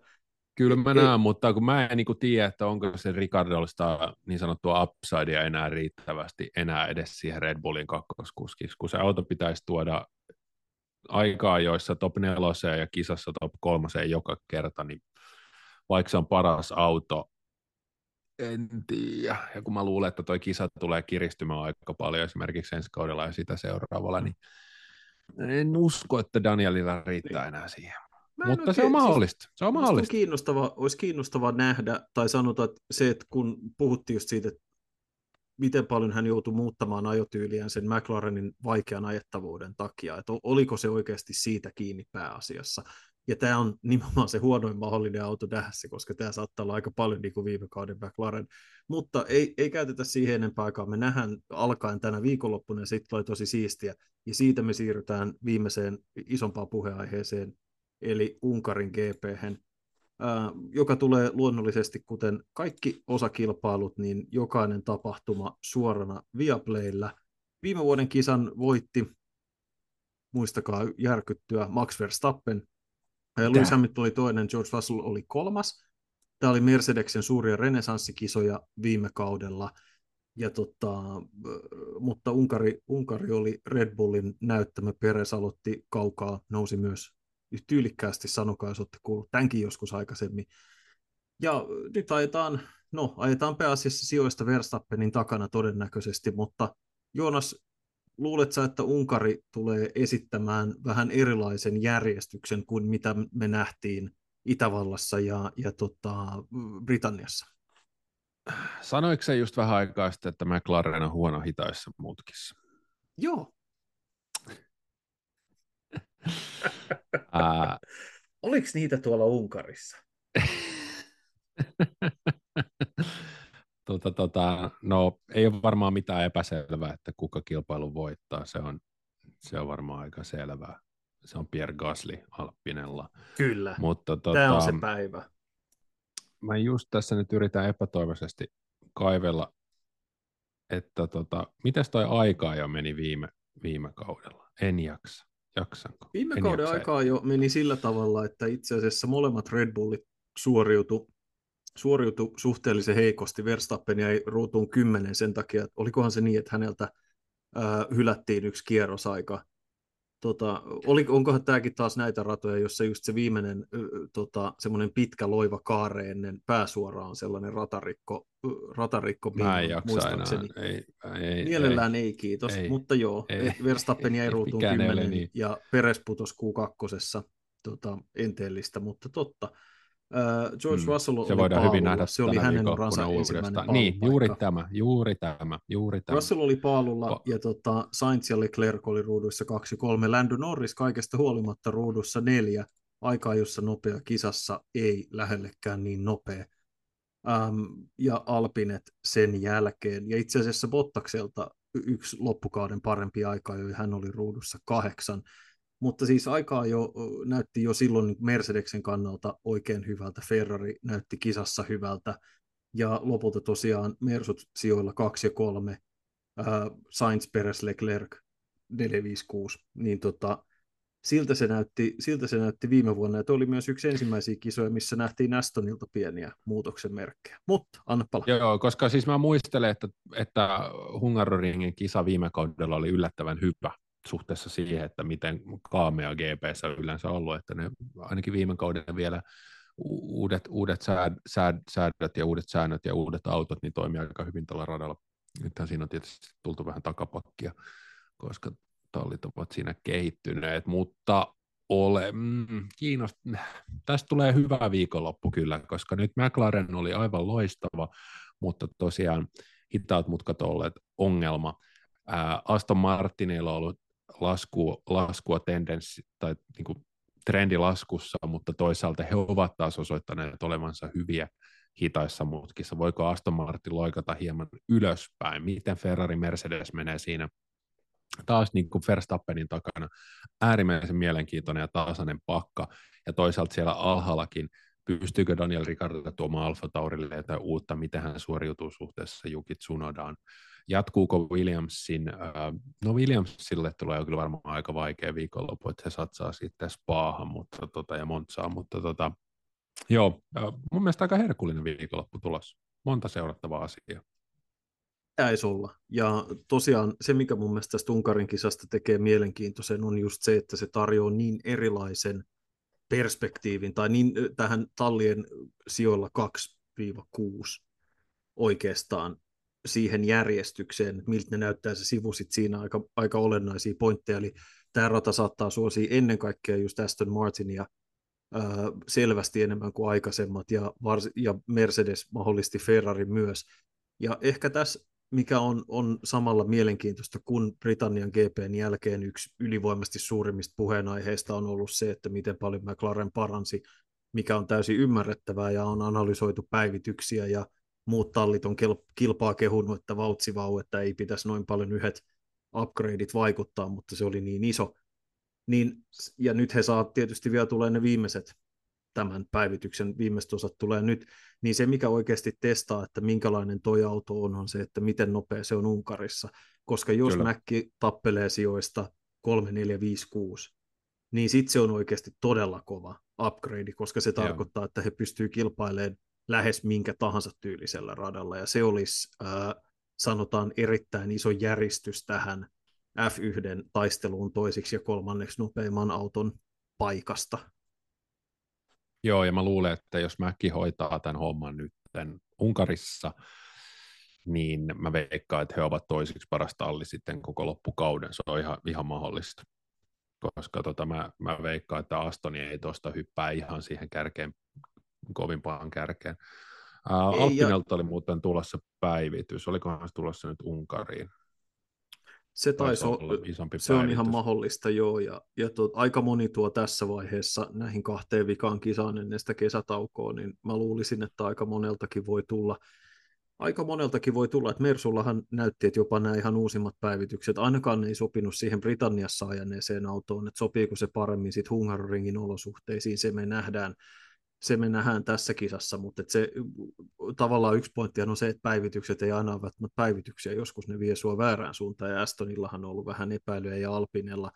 Kyllä mä näen, mutta kun mä en niin kuin tiedä, että onko se Ricardollista niin sanottua upsidea enää riittävästi enää edes siihen Red Bullin kakkoskuskiksi, kun se auto pitäisi tuoda aikaa, joissa top neloseen ja kisassa top kolmoseen joka kerta, niin vaikka se on paras auto, en tiedä. Ja kun mä luulen, että toi kisa tulee kiristymään aika paljon esimerkiksi ensi kaudella ja sitä seuraavalla, niin en usko, että Danielilla riittää enää siihen. Mutta oikein, se on mahdollista. Se on mahdollista. On kiinnostava, olisi kiinnostavaa nähdä, tai sanotaan, että se, että kun puhuttiin just siitä, että miten paljon hän joutui muuttamaan ajotyyliään sen McLarenin vaikean ajettavuuden takia, että oliko se oikeasti siitä kiinni pääasiassa. ja tämä on nimenomaan se huonoin mahdollinen auto tässä, koska tämä saattaa olla aika paljon niin kuin viime kauden McLaren. Mutta ei, ei käytetä siihen enempää aikaa. Me nähdään alkaen tänä viikonloppuna ja sitten oli tosi siistiä. Ja siitä me siirrytään viimeiseen isompaan puheenaiheeseen, eli Unkarin gp joka tulee luonnollisesti, kuten kaikki osakilpailut, niin jokainen tapahtuma suorana Viaplaylla. Viime vuoden kisan voitti, muistakaa järkyttyä, Max Verstappen, Lewis Hamilton oli toinen, George Russell oli kolmas. Tämä oli Mercedeksen suuria renesanssikisoja viime kaudella, ja tota, mutta Unkari, Unkari oli Red Bullin näyttämä. Peres aloitti kaukaa, nousi myös tyylikkäästi, sanokaa, jos olette kuullut tämänkin joskus aikaisemmin. Ja nyt ajetaan, no ajetaan pääasiassa sijoista Verstappenin takana todennäköisesti, mutta Joonas, luulet sä, että Unkari tulee esittämään vähän erilaisen järjestyksen kuin mitä me nähtiin Itävallassa ja, ja tota, Britanniassa? Sanoiko se just vähän aikaa sitten, että McLaren on huono hitaissa mutkissa? Joo. Ää... Oliko niitä tuolla Unkarissa? tota, tota, no, ei ole varmaan mitään epäselvää, että kuka kilpailu voittaa. Se on, se on varmaan aika selvää. Se on Pierre Gasly Alppinella. Kyllä, Mutta, tota, tämä on se päivä. Mä just tässä nyt yritän epätoivoisesti kaivella, että tota, mitäs toi aikaa jo meni viime, viime kaudella? En jaksa. Jaksanko? Viime en kauden jaksa. aikaa jo meni sillä tavalla, että itse asiassa molemmat Red Bullit suoriutu, suoriutu suhteellisen heikosti. Verstappen jäi ruutuun kymmenen sen takia, että olikohan se niin, että häneltä äh, hylättiin yksi kierrosaika Tota, oli, onkohan tämäkin taas näitä ratoja, jossa just se viimeinen tota, semmoinen pitkä loiva kaare ennen pääsuora on sellainen ratarikko, ratarikko Mä en jaksa enää. Ei, ei, Mielellään ei, ei kiitos, ei, mutta joo, ei, Verstappen jäi ruutuun 10 niin. ja Peres putosi Q2 tota, enteellistä, mutta totta. Uh, George mm, Russell se oli voidaan paalulla. hyvin nähdä se oli hänen uransa ensimmäinen Niin, juuri tämä, juuri tämä, juuri tämä. Russell oli paalulla pa- ja tota, Sainz ja Leclerc oli ruuduissa 2-3, Lando Norris kaikesta huolimatta ruudussa neljä, aikaa jossa nopea kisassa ei lähellekään niin nopea. Um, ja Alpinet sen jälkeen. Ja itse asiassa Bottakselta yksi loppukauden parempi aika, jo hän oli ruudussa kahdeksan. Mutta siis aikaa jo näytti jo silloin Mercedeksen kannalta oikein hyvältä, Ferrari näytti kisassa hyvältä, ja lopulta tosiaan Mersut sijoilla 2 ja 3, äh, Sainz, Peres, Leclerc 4, 5, 6, niin tota, siltä, se näytti, siltä se näytti viime vuonna, ja oli myös yksi ensimmäisiä kisoja, missä nähtiin Astonilta pieniä muutoksen merkkejä. Mutta anna palaa. Joo, koska siis mä muistelen, että, että Hungaroringin kisa viime kaudella oli yllättävän hyvä suhteessa siihen, että miten kaamea GPS on yleensä ollut, että ne ainakin viime kauden vielä uudet, uudet sääd, sääd, säädöt ja uudet säännöt ja uudet autot niin toimii aika hyvin tällä radalla. Nythän siinä on tietysti tultu vähän takapakkia, koska tallit ovat siinä kehittyneet, mutta ole, mm, kiinnost... tästä tulee hyvä viikonloppu kyllä, koska nyt McLaren oli aivan loistava, mutta tosiaan hitaat mutkat olleet ongelma. Ää, Aston Martinilla on ollut lasku, laskua tendenssi tai niin kuin trendi laskussa, mutta toisaalta he ovat taas osoittaneet olevansa hyviä hitaissa mutkissa. Voiko Aston Martin loikata hieman ylöspäin? Miten Ferrari Mercedes menee siinä taas niin kuin Verstappenin takana äärimmäisen mielenkiintoinen ja tasainen pakka, ja toisaalta siellä alhaallakin pystyykö Daniel Ricciardo tuomaan Alfa Taurille jotain uutta, miten hän suoriutuu suhteessa Juki Tsunodaan, jatkuuko Williamsin, no Williamsille tulee kyllä varmaan aika vaikea viikonloppu, että he satsaa sitten Spaahan mutta, tota, ja Montsaan, mutta tota, joo, mun mielestä aika herkullinen viikonloppu tulossa. Monta seurattavaa asiaa. Jäisi olla. Ja tosiaan se, mikä mun mielestä tästä Unkarin kisasta tekee mielenkiintoisen, on just se, että se tarjoaa niin erilaisen perspektiivin, tai niin tähän tallien sijoilla 2-6 oikeastaan siihen järjestykseen, miltä ne näyttää se sivu sit siinä aika, aika olennaisia pointteja, eli tämä rata saattaa suosia ennen kaikkea just Aston Martinia ää, selvästi enemmän kuin aikaisemmat, ja, vars, ja Mercedes mahdollisesti Ferrari myös, ja ehkä tässä mikä on, on samalla mielenkiintoista, kun Britannian GPn jälkeen yksi ylivoimasti suurimmista puheenaiheista on ollut se, että miten paljon McLaren paransi, mikä on täysin ymmärrettävää ja on analysoitu päivityksiä ja muut tallit on kilpaa kehunut, että vautsivau, että ei pitäisi noin paljon yhdet upgradeit vaikuttaa, mutta se oli niin iso. Niin, ja nyt he saa tietysti vielä tulee ne viimeiset tämän päivityksen viimeiset osat tulee nyt, niin se mikä oikeasti testaa, että minkälainen toi auto on, on se, että miten nopea se on Unkarissa, koska jos Kyllä. Mäkki tappelee sijoista 3, 4, 5, 6, niin sitten se on oikeasti todella kova upgrade, koska se tarkoittaa, Joo. että he pystyvät kilpailemaan lähes minkä tahansa tyylisellä radalla, ja se olisi, äh, sanotaan, erittäin iso järjestys tähän F1 taisteluun toisiksi ja kolmanneksi nopeimman auton paikasta. Joo, ja mä luulen, että jos Mäkki hoitaa tämän homman nyt Unkarissa, niin mä veikkaan, että he ovat toisiksi paras talli sitten koko loppukauden. Se on ihan, ihan mahdollista. Koska tota, mä, mä veikkaan, että Astoni ei tuosta hyppää ihan siihen kärkeen, kovimpaan kärkeen. Ää, Alpinelta ja... oli muuten tulossa päivitys. Olikohan se tulossa nyt Unkariin? Se taisi olla, isompi se on ihan mahdollista, joo, ja, ja to, aika moni tuo tässä vaiheessa näihin kahteen vikaan kisaan ennen sitä kesätaukoa, niin mä luulisin, että aika moneltakin voi tulla, aika moneltakin voi tulla, että Mersullahan näytti, että jopa nämä ihan uusimmat päivitykset, ainakaan ei sopinut siihen Britanniassa ajaneeseen autoon, että sopiiko se paremmin sitten Hungaroringin olosuhteisiin, se me nähdään, se me nähdään tässä kisassa, mutta se tavallaan yksi pointti on se, että päivitykset ei aina ole välttämättä päivityksiä, joskus ne vie sua väärään suuntaan, ja Astonillahan on ollut vähän epäilyä, ja Alpinella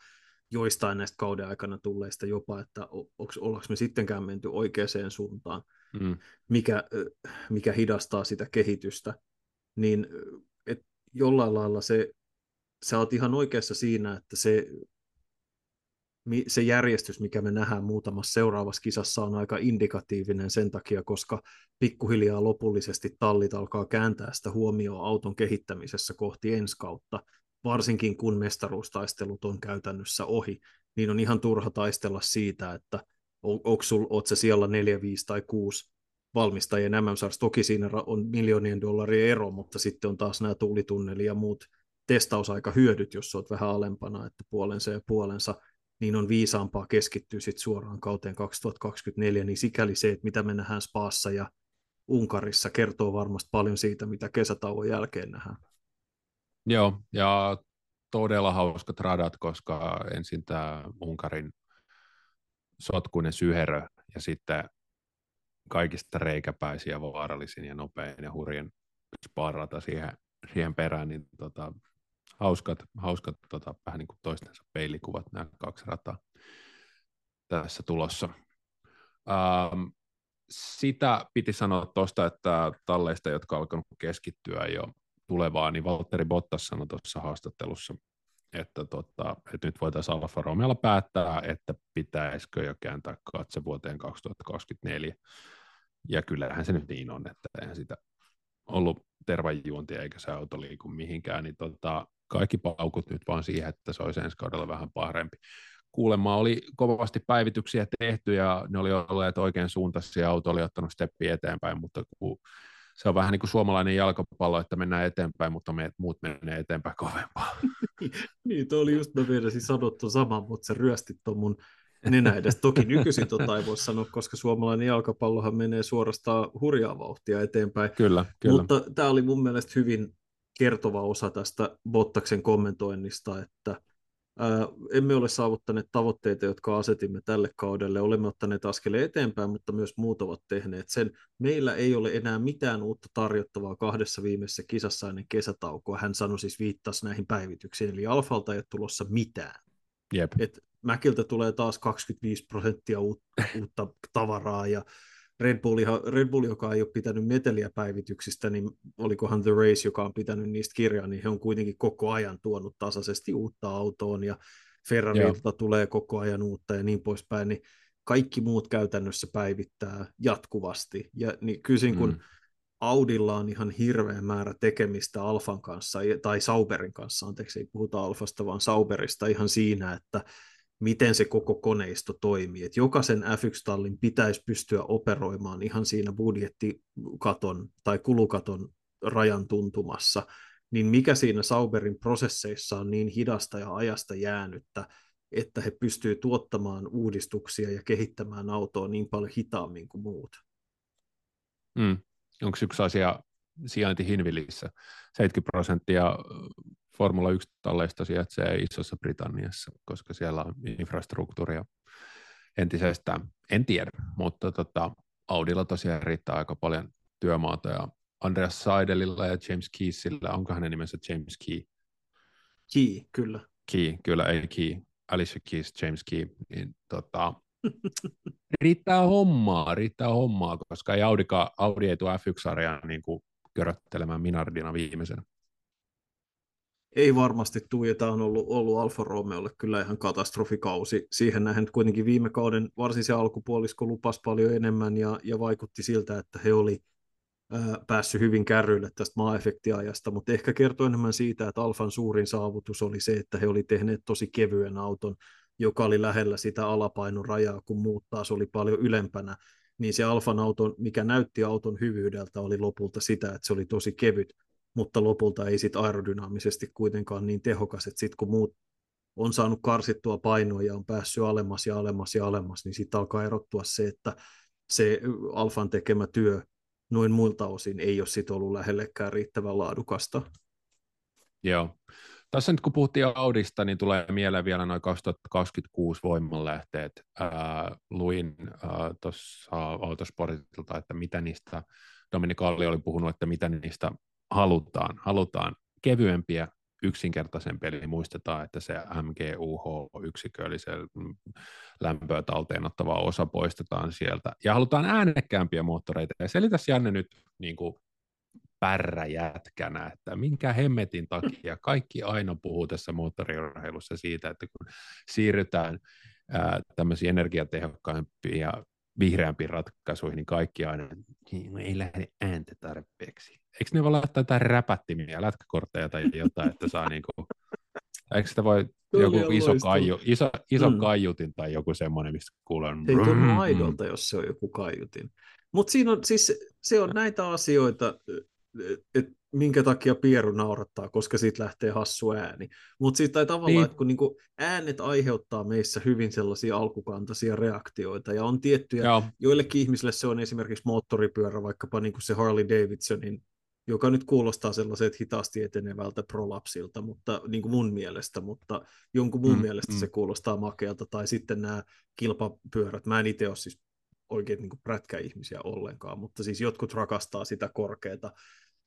joistain näistä kauden aikana tulleista jopa, että ollaanko me sittenkään menty oikeaan suuntaan, mm. mikä, mikä hidastaa sitä kehitystä, niin et jollain lailla se, sä oot ihan oikeassa siinä, että se se järjestys, mikä me nähdään muutamassa seuraavassa kisassa, on aika indikatiivinen sen takia, koska pikkuhiljaa lopullisesti tallit alkaa kääntää sitä huomioon auton kehittämisessä kohti ensi kautta, varsinkin kun mestaruustaistelut on käytännössä ohi, niin on ihan turha taistella siitä, että onko se siellä 4, 5 tai 6 valmistajien MM-sarjassa. Toki siinä on miljoonien dollarien ero, mutta sitten on taas nämä tuulitunneli ja muut testausaika hyödyt, jos olet vähän alempana, että puolensa ja puolensa – niin on viisaampaa keskittyä sit suoraan kauteen 2024, niin sikäli se, että mitä me nähdään Spaassa ja Unkarissa, kertoo varmasti paljon siitä, mitä kesätauon jälkeen nähdään. Joo, ja todella hauskat radat, koska ensin tämä Unkarin sotkuinen syherö ja sitten kaikista reikäpäisiä, vaarallisin ja nopein ja hurjen sparrata siihen, siihen perään, niin tota, hauskat, hauskat tota, vähän niin kuin toistensa peilikuvat nämä kaksi rataa tässä tulossa. Ähm, sitä piti sanoa tuosta, että talleista, jotka alkanut keskittyä jo tulevaan, niin Valtteri Bottas sanoi tuossa haastattelussa, että, tota, että nyt voitaisiin Alfa Romeolla päättää, että pitäisikö jo kääntää katse vuoteen 2024. Ja kyllähän se nyt niin on, että eihän sitä ollut tervajuontia eikä se auto liiku mihinkään, niin tota, kaikki paukut nyt vaan siihen, että se olisi ensi kaudella vähän parempi. Kuulemma oli kovasti päivityksiä tehty ja ne oli olleet oikein suuntaisia ja auto oli ottanut steppiä eteenpäin, mutta kun se on vähän niin kuin suomalainen jalkapallo, että mennään eteenpäin, mutta me muut menee eteenpäin kovempaa. niin, tuo oli just, mä siis sanottu sama, mutta se ryösti tuon mun nenä edes. Toki nykyisin tota ei voi sanoa, koska suomalainen jalkapallohan menee suorastaan hurjaa vauhtia eteenpäin. Kyllä, kyllä. Mutta tämä oli mun mielestä hyvin kertova osa tästä Bottaksen kommentoinnista, että ää, emme ole saavuttaneet tavoitteita, jotka asetimme tälle kaudelle. Olemme ottaneet askeleen eteenpäin, mutta myös muut ovat tehneet sen. Meillä ei ole enää mitään uutta tarjottavaa kahdessa viimeisessä kisassa ennen kesätaukoa. Hän sanoi siis viittasi näihin päivityksiin, eli Alfalta ei ole tulossa mitään. Jep. Et Mäkiltä tulee taas 25 prosenttia uutta, uutta tavaraa ja Red Bull, Red Bull, joka ei ole pitänyt meteliä päivityksistä, niin olikohan The Race, joka on pitänyt niistä kirjaa, niin he on kuitenkin koko ajan tuonut tasaisesti uutta autoon ja Ferrarilta tulee koko ajan uutta ja niin poispäin, niin kaikki muut käytännössä päivittää jatkuvasti. Ja niin kysin, kun mm. Audilla on ihan hirveä määrä tekemistä Alfan kanssa, tai Sauberin kanssa, anteeksi, ei puhuta Alfasta, vaan Sauberista ihan siinä, että miten se koko koneisto toimii. Et jokaisen F1-tallin pitäisi pystyä operoimaan ihan siinä budjettikaton tai kulukaton rajan tuntumassa, niin mikä siinä Sauberin prosesseissa on niin hidasta ja ajasta jäänyttä, että he pystyvät tuottamaan uudistuksia ja kehittämään autoa niin paljon hitaammin kuin muut. Mm. Onko yksi asia sijainti Hinvillissä? 70 prosenttia Formula 1-talleista sijaitsee Isossa Britanniassa, koska siellä on infrastruktuuria entisestään. En tiedä, mutta tota, Audilla tosiaan riittää aika paljon työmaata ja Andreas Seidelilla ja James Keysillä, onko hänen nimensä James Key? Key, kyllä. Key, kyllä, ei Key. Alicia Keys, James Key, niin tota, riittää hommaa, riittää hommaa, koska ei Audika, Audi ei tule F1-sarjaan niin kuin köröttelemään Minardina viimeisenä. Ei varmasti tule, ja tämä on ollut, ollut Alfa Romeolle kyllä ihan katastrofikausi. Siihen nähden kuitenkin viime kauden varsin se alkupuolisko lupas paljon enemmän, ja, ja vaikutti siltä, että he oli päässyt hyvin kärryille tästä maa-efektiajasta, mutta ehkä kertoo enemmän siitä, että Alfan suurin saavutus oli se, että he oli tehneet tosi kevyen auton, joka oli lähellä sitä alapainon rajaa, kun muut taas oli paljon ylempänä, niin se Alfan auton, mikä näytti auton hyvyydeltä, oli lopulta sitä, että se oli tosi kevyt, mutta lopulta ei sitten aerodynaamisesti kuitenkaan niin tehokas, että sitten kun muut on saanut karsittua painoa ja on päässyt alemmas ja alemmas ja alemmas, niin sitten alkaa erottua se, että se Alfan tekemä työ noin muilta osin ei ole sit ollut lähellekään riittävän laadukasta. Joo. Tässä nyt kun puhuttiin Audista, niin tulee mieleen vielä noin 2026 voimanlähteet. Ää, luin tuossa Autosportilta, että mitä niistä, Dominik Alli oli puhunut, että mitä niistä halutaan. Halutaan kevyempiä, yksinkertaisen eli muistetaan, että se MGUH-yksikö, eli se lämpöä talteen ottava osa poistetaan sieltä. Ja halutaan äänekkäämpiä moottoreita. Ja selitäs Janne nyt niin kuin pärräjätkänä, että minkä hemmetin takia kaikki aina puhuu tässä moottoriurheilussa siitä, että kun siirrytään ää, tämmöisiin energiatehokkaimpia ja vihreämpiin ratkaisuihin, niin kaikki aina niin ei lähde ääntä tarpeeksi. Eikö ne voi laittaa jotain räpättimiä, lätkäkortteja tai jotain, että saa niinku, eikö sitä voi joku iso, kaiju, iso, iso mm. kaiutin tai joku semmoinen, mistä kuulee. Ei tunnu aidolta, jos se on joku kaiutin. Mutta siinä on siis, se on näitä asioita, että minkä takia Pieru naurattaa, koska siitä lähtee hassu ääni. Mutta siitä tai tavallaan, niin. että kun niinku äänet aiheuttaa meissä hyvin sellaisia alkukantaisia reaktioita, ja on tiettyjä, Joo. joillekin ihmisille se on esimerkiksi moottoripyörä, vaikkapa niinku se Harley Davidsonin, joka nyt kuulostaa sellaiset hitaasti etenevältä prolapsilta, mutta niin kuin mun mielestä, mutta jonkun muun mm, mielestä mm. se kuulostaa makealta, tai sitten nämä kilpapyörät, mä en itse ole siis oikein niin prätkäihmisiä ollenkaan, mutta siis jotkut rakastaa sitä korkeata,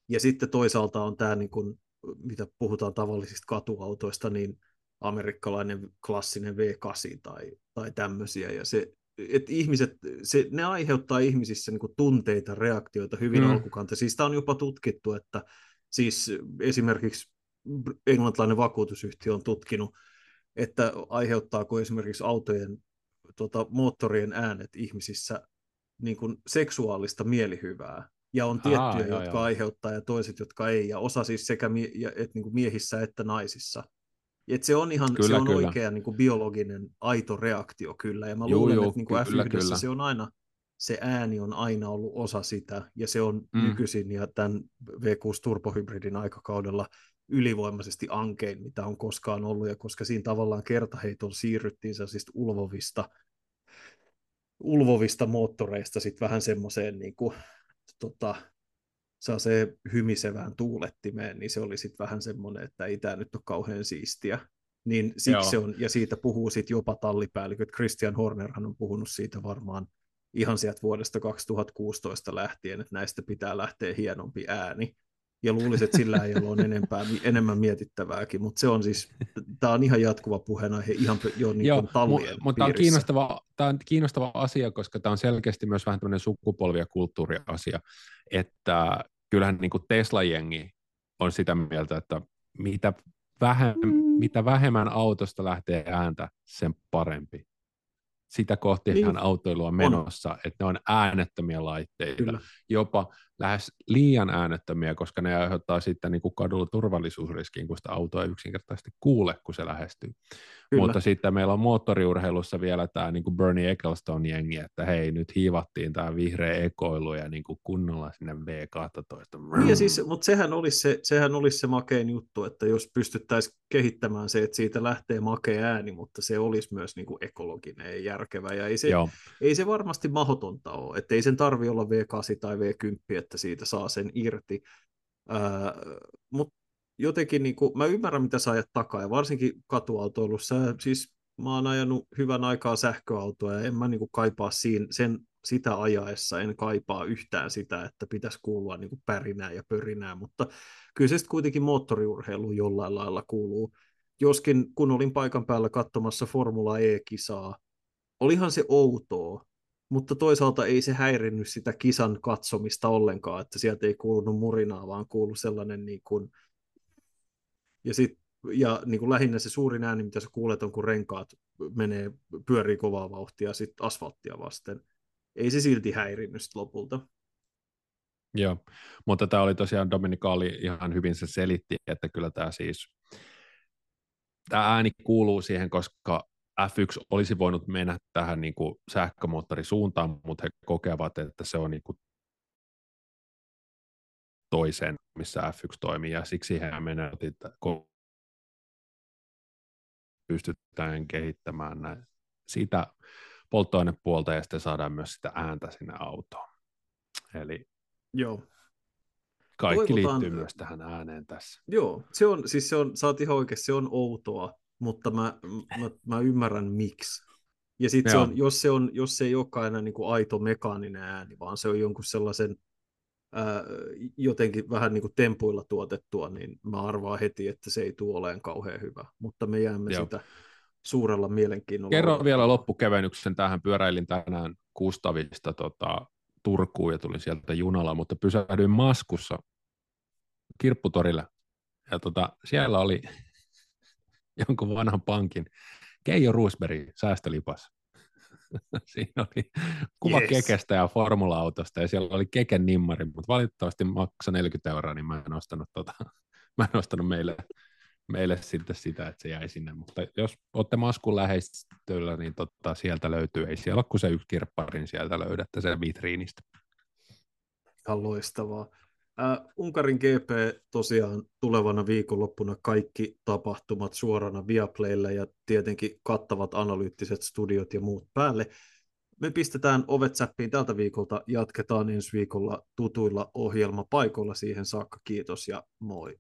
ja sitten toisaalta on tämä, niin kuin, mitä puhutaan tavallisista katuautoista, niin amerikkalainen klassinen V8 tai, tai tämmöisiä. Ja se, että ihmiset, se, ne aiheuttaa ihmisissä niin tunteita, reaktioita hyvin mm. alkukanta. Siis tämä on jopa tutkittu, että siis esimerkiksi englantilainen vakuutusyhtiö on tutkinut, että aiheuttaako esimerkiksi autojen tota, moottorien äänet ihmisissä niin kuin seksuaalista mielihyvää ja on tiettyjä, joo, jotka joo. aiheuttaa ja toiset, jotka ei, ja osa siis sekä mie- ja, et, niin kuin miehissä että naisissa. Et se on ihan kyllä, se on kyllä. oikea niin kuin biologinen aito reaktio kyllä, ja mä juu, luulen, juu, että niin kuin kyllä, F1 kyllä. se on aina, se ääni on aina ollut osa sitä, ja se on mm. nykyisin ja tämän V6 turbohybridin aikakaudella ylivoimaisesti ankein, mitä on koskaan ollut, ja koska siinä tavallaan kertaheiton siirryttiin sellaisista ulvovista, ulvovista moottoreista sitten vähän semmoiseen niin kuin tota, saa se hymisevään tuulettimeen, niin se oli sitten vähän semmoinen, että ei tämä nyt ole kauhean siistiä. Niin siksi Joo. se on, ja siitä puhuu sitten jopa tallipäälliköt. Christian Hornerhan on puhunut siitä varmaan ihan sieltä vuodesta 2016 lähtien, että näistä pitää lähteä hienompi ääni ja luulisin, että sillä ei ole enempää, enemmän mietittävääkin, mutta se on siis, tämä on ihan jatkuva puheenaihe ihan jo niin Joo, talvien Mutta tämä on, kiinnostava, tämä on kiinnostava asia, koska tämä on selkeästi myös vähän tämmöinen sukupolvi- ja kulttuuriasia, että kyllähän niin kuin Tesla-jengi on sitä mieltä, että mitä, vähem, mm. mitä vähemmän autosta lähtee ääntä, sen parempi sitä kohti niin. autoilu on menossa, on. että ne on äänettömiä laitteita. Kyllä. Jopa lähes liian äänettömiä, koska ne aiheuttaa sitten niin kuin kadulla turvallisuusriskin, kun sitä autoa ei yksinkertaisesti kuule, kun se lähestyy. Kyllä. Mutta sitten meillä on moottoriurheilussa vielä tämä niin kuin Bernie Ecclestone-jengi, että hei, nyt hiivattiin tämä vihreä ekoilu ja niin kuin kunnolla sinne V12. Niin ja siis, mutta sehän olisi se, sehän olisi se makein juttu, että jos pystyttäisiin kehittämään se, että siitä lähtee makea ääni, mutta se olisi myös niin kuin ekologinen ja järkevä. Ja ei se, ei se varmasti mahdotonta ole, että ei sen tarvi olla V8 tai V10, että siitä saa sen irti. Äh, mutta jotenkin niin kuin, mä ymmärrän, mitä sä ajat takaa, ja varsinkin katuautoilussa, siis mä oon ajanut hyvän aikaa sähköautoa, ja en mä niin kuin kaipaa siinä, sen, sitä ajaessa, en kaipaa yhtään sitä, että pitäisi kuulua niin kuin pärinää ja pörinää, mutta kyllä se kuitenkin moottoriurheilu jollain lailla kuuluu. Joskin kun olin paikan päällä katsomassa Formula E-kisaa, olihan se outoa, mutta toisaalta ei se häirinnyt sitä kisan katsomista ollenkaan, että sieltä ei kuulunut murinaa, vaan kuului sellainen niin kuin, ja, sit, ja niin kuin lähinnä se suurin ääni, mitä sä kuulet, on kun renkaat menee, pyörii kovaa vauhtia sit asfalttia vasten. Ei se silti häirinnyt lopulta. Joo, mutta tämä oli tosiaan, Dominika oli ihan hyvin se selitti, että kyllä tämä siis, tämä ääni kuuluu siihen, koska F1 olisi voinut mennä tähän niin kuin sähkömoottorisuuntaan, mutta he kokevat, että se on niin kuin toisen, missä F1 toimii, ja siksi he menevät, että pystytään kehittämään näin, sitä polttoainepuolta, ja sitten saadaan myös sitä ääntä sinne autoon. Eli Joo. kaikki Toivotaan... liittyy myös tähän ääneen tässä. Joo, se on, siis se on, sä oot ihan oikein, se on outoa, mutta mä, mä, mä ymmärrän miksi. Ja sitten se on, jos, se on, jos se ei olekaan enää niin kuin aito mekaaninen ääni, vaan se on jonkun sellaisen ää, jotenkin vähän niin kuin tempuilla tuotettua, niin mä arvaan heti, että se ei tule olemaan kauhean hyvä. Mutta me jäämme Joo. sitä suurella mielenkiinnolla. Kerro vielä loppukevennyksen tähän. Pyöräilin tänään Kustavista tota, Turkuun ja tulin sieltä junalla, mutta pysähdyin Maskussa kirpputorille. Ja tota, siellä oli jonkun vanhan pankin Keijo Roosberg säästölipas. Siinä oli kuva yes. Kekestä ja formula-autosta ja siellä oli Keken nimmari, mutta valitettavasti maksaa 40 euroa, niin mä en ostanut, tota, mä en ostanut meille, meille sitten sitä, että se jäi sinne. Mutta jos olette maskun läheistöllä, niin tota, sieltä löytyy, ei siellä ole kuin se yksi kirppari, niin sieltä löydätte sen vitriinistä. Ihan loistavaa. Äh, Unkarin GP tosiaan tulevana viikonloppuna kaikki tapahtumat suorana Viaplaylle ja tietenkin kattavat analyyttiset studiot ja muut päälle. Me pistetään ovet säppiin tältä viikolta, jatketaan ensi viikolla tutuilla ohjelmapaikoilla siihen saakka. Kiitos ja moi.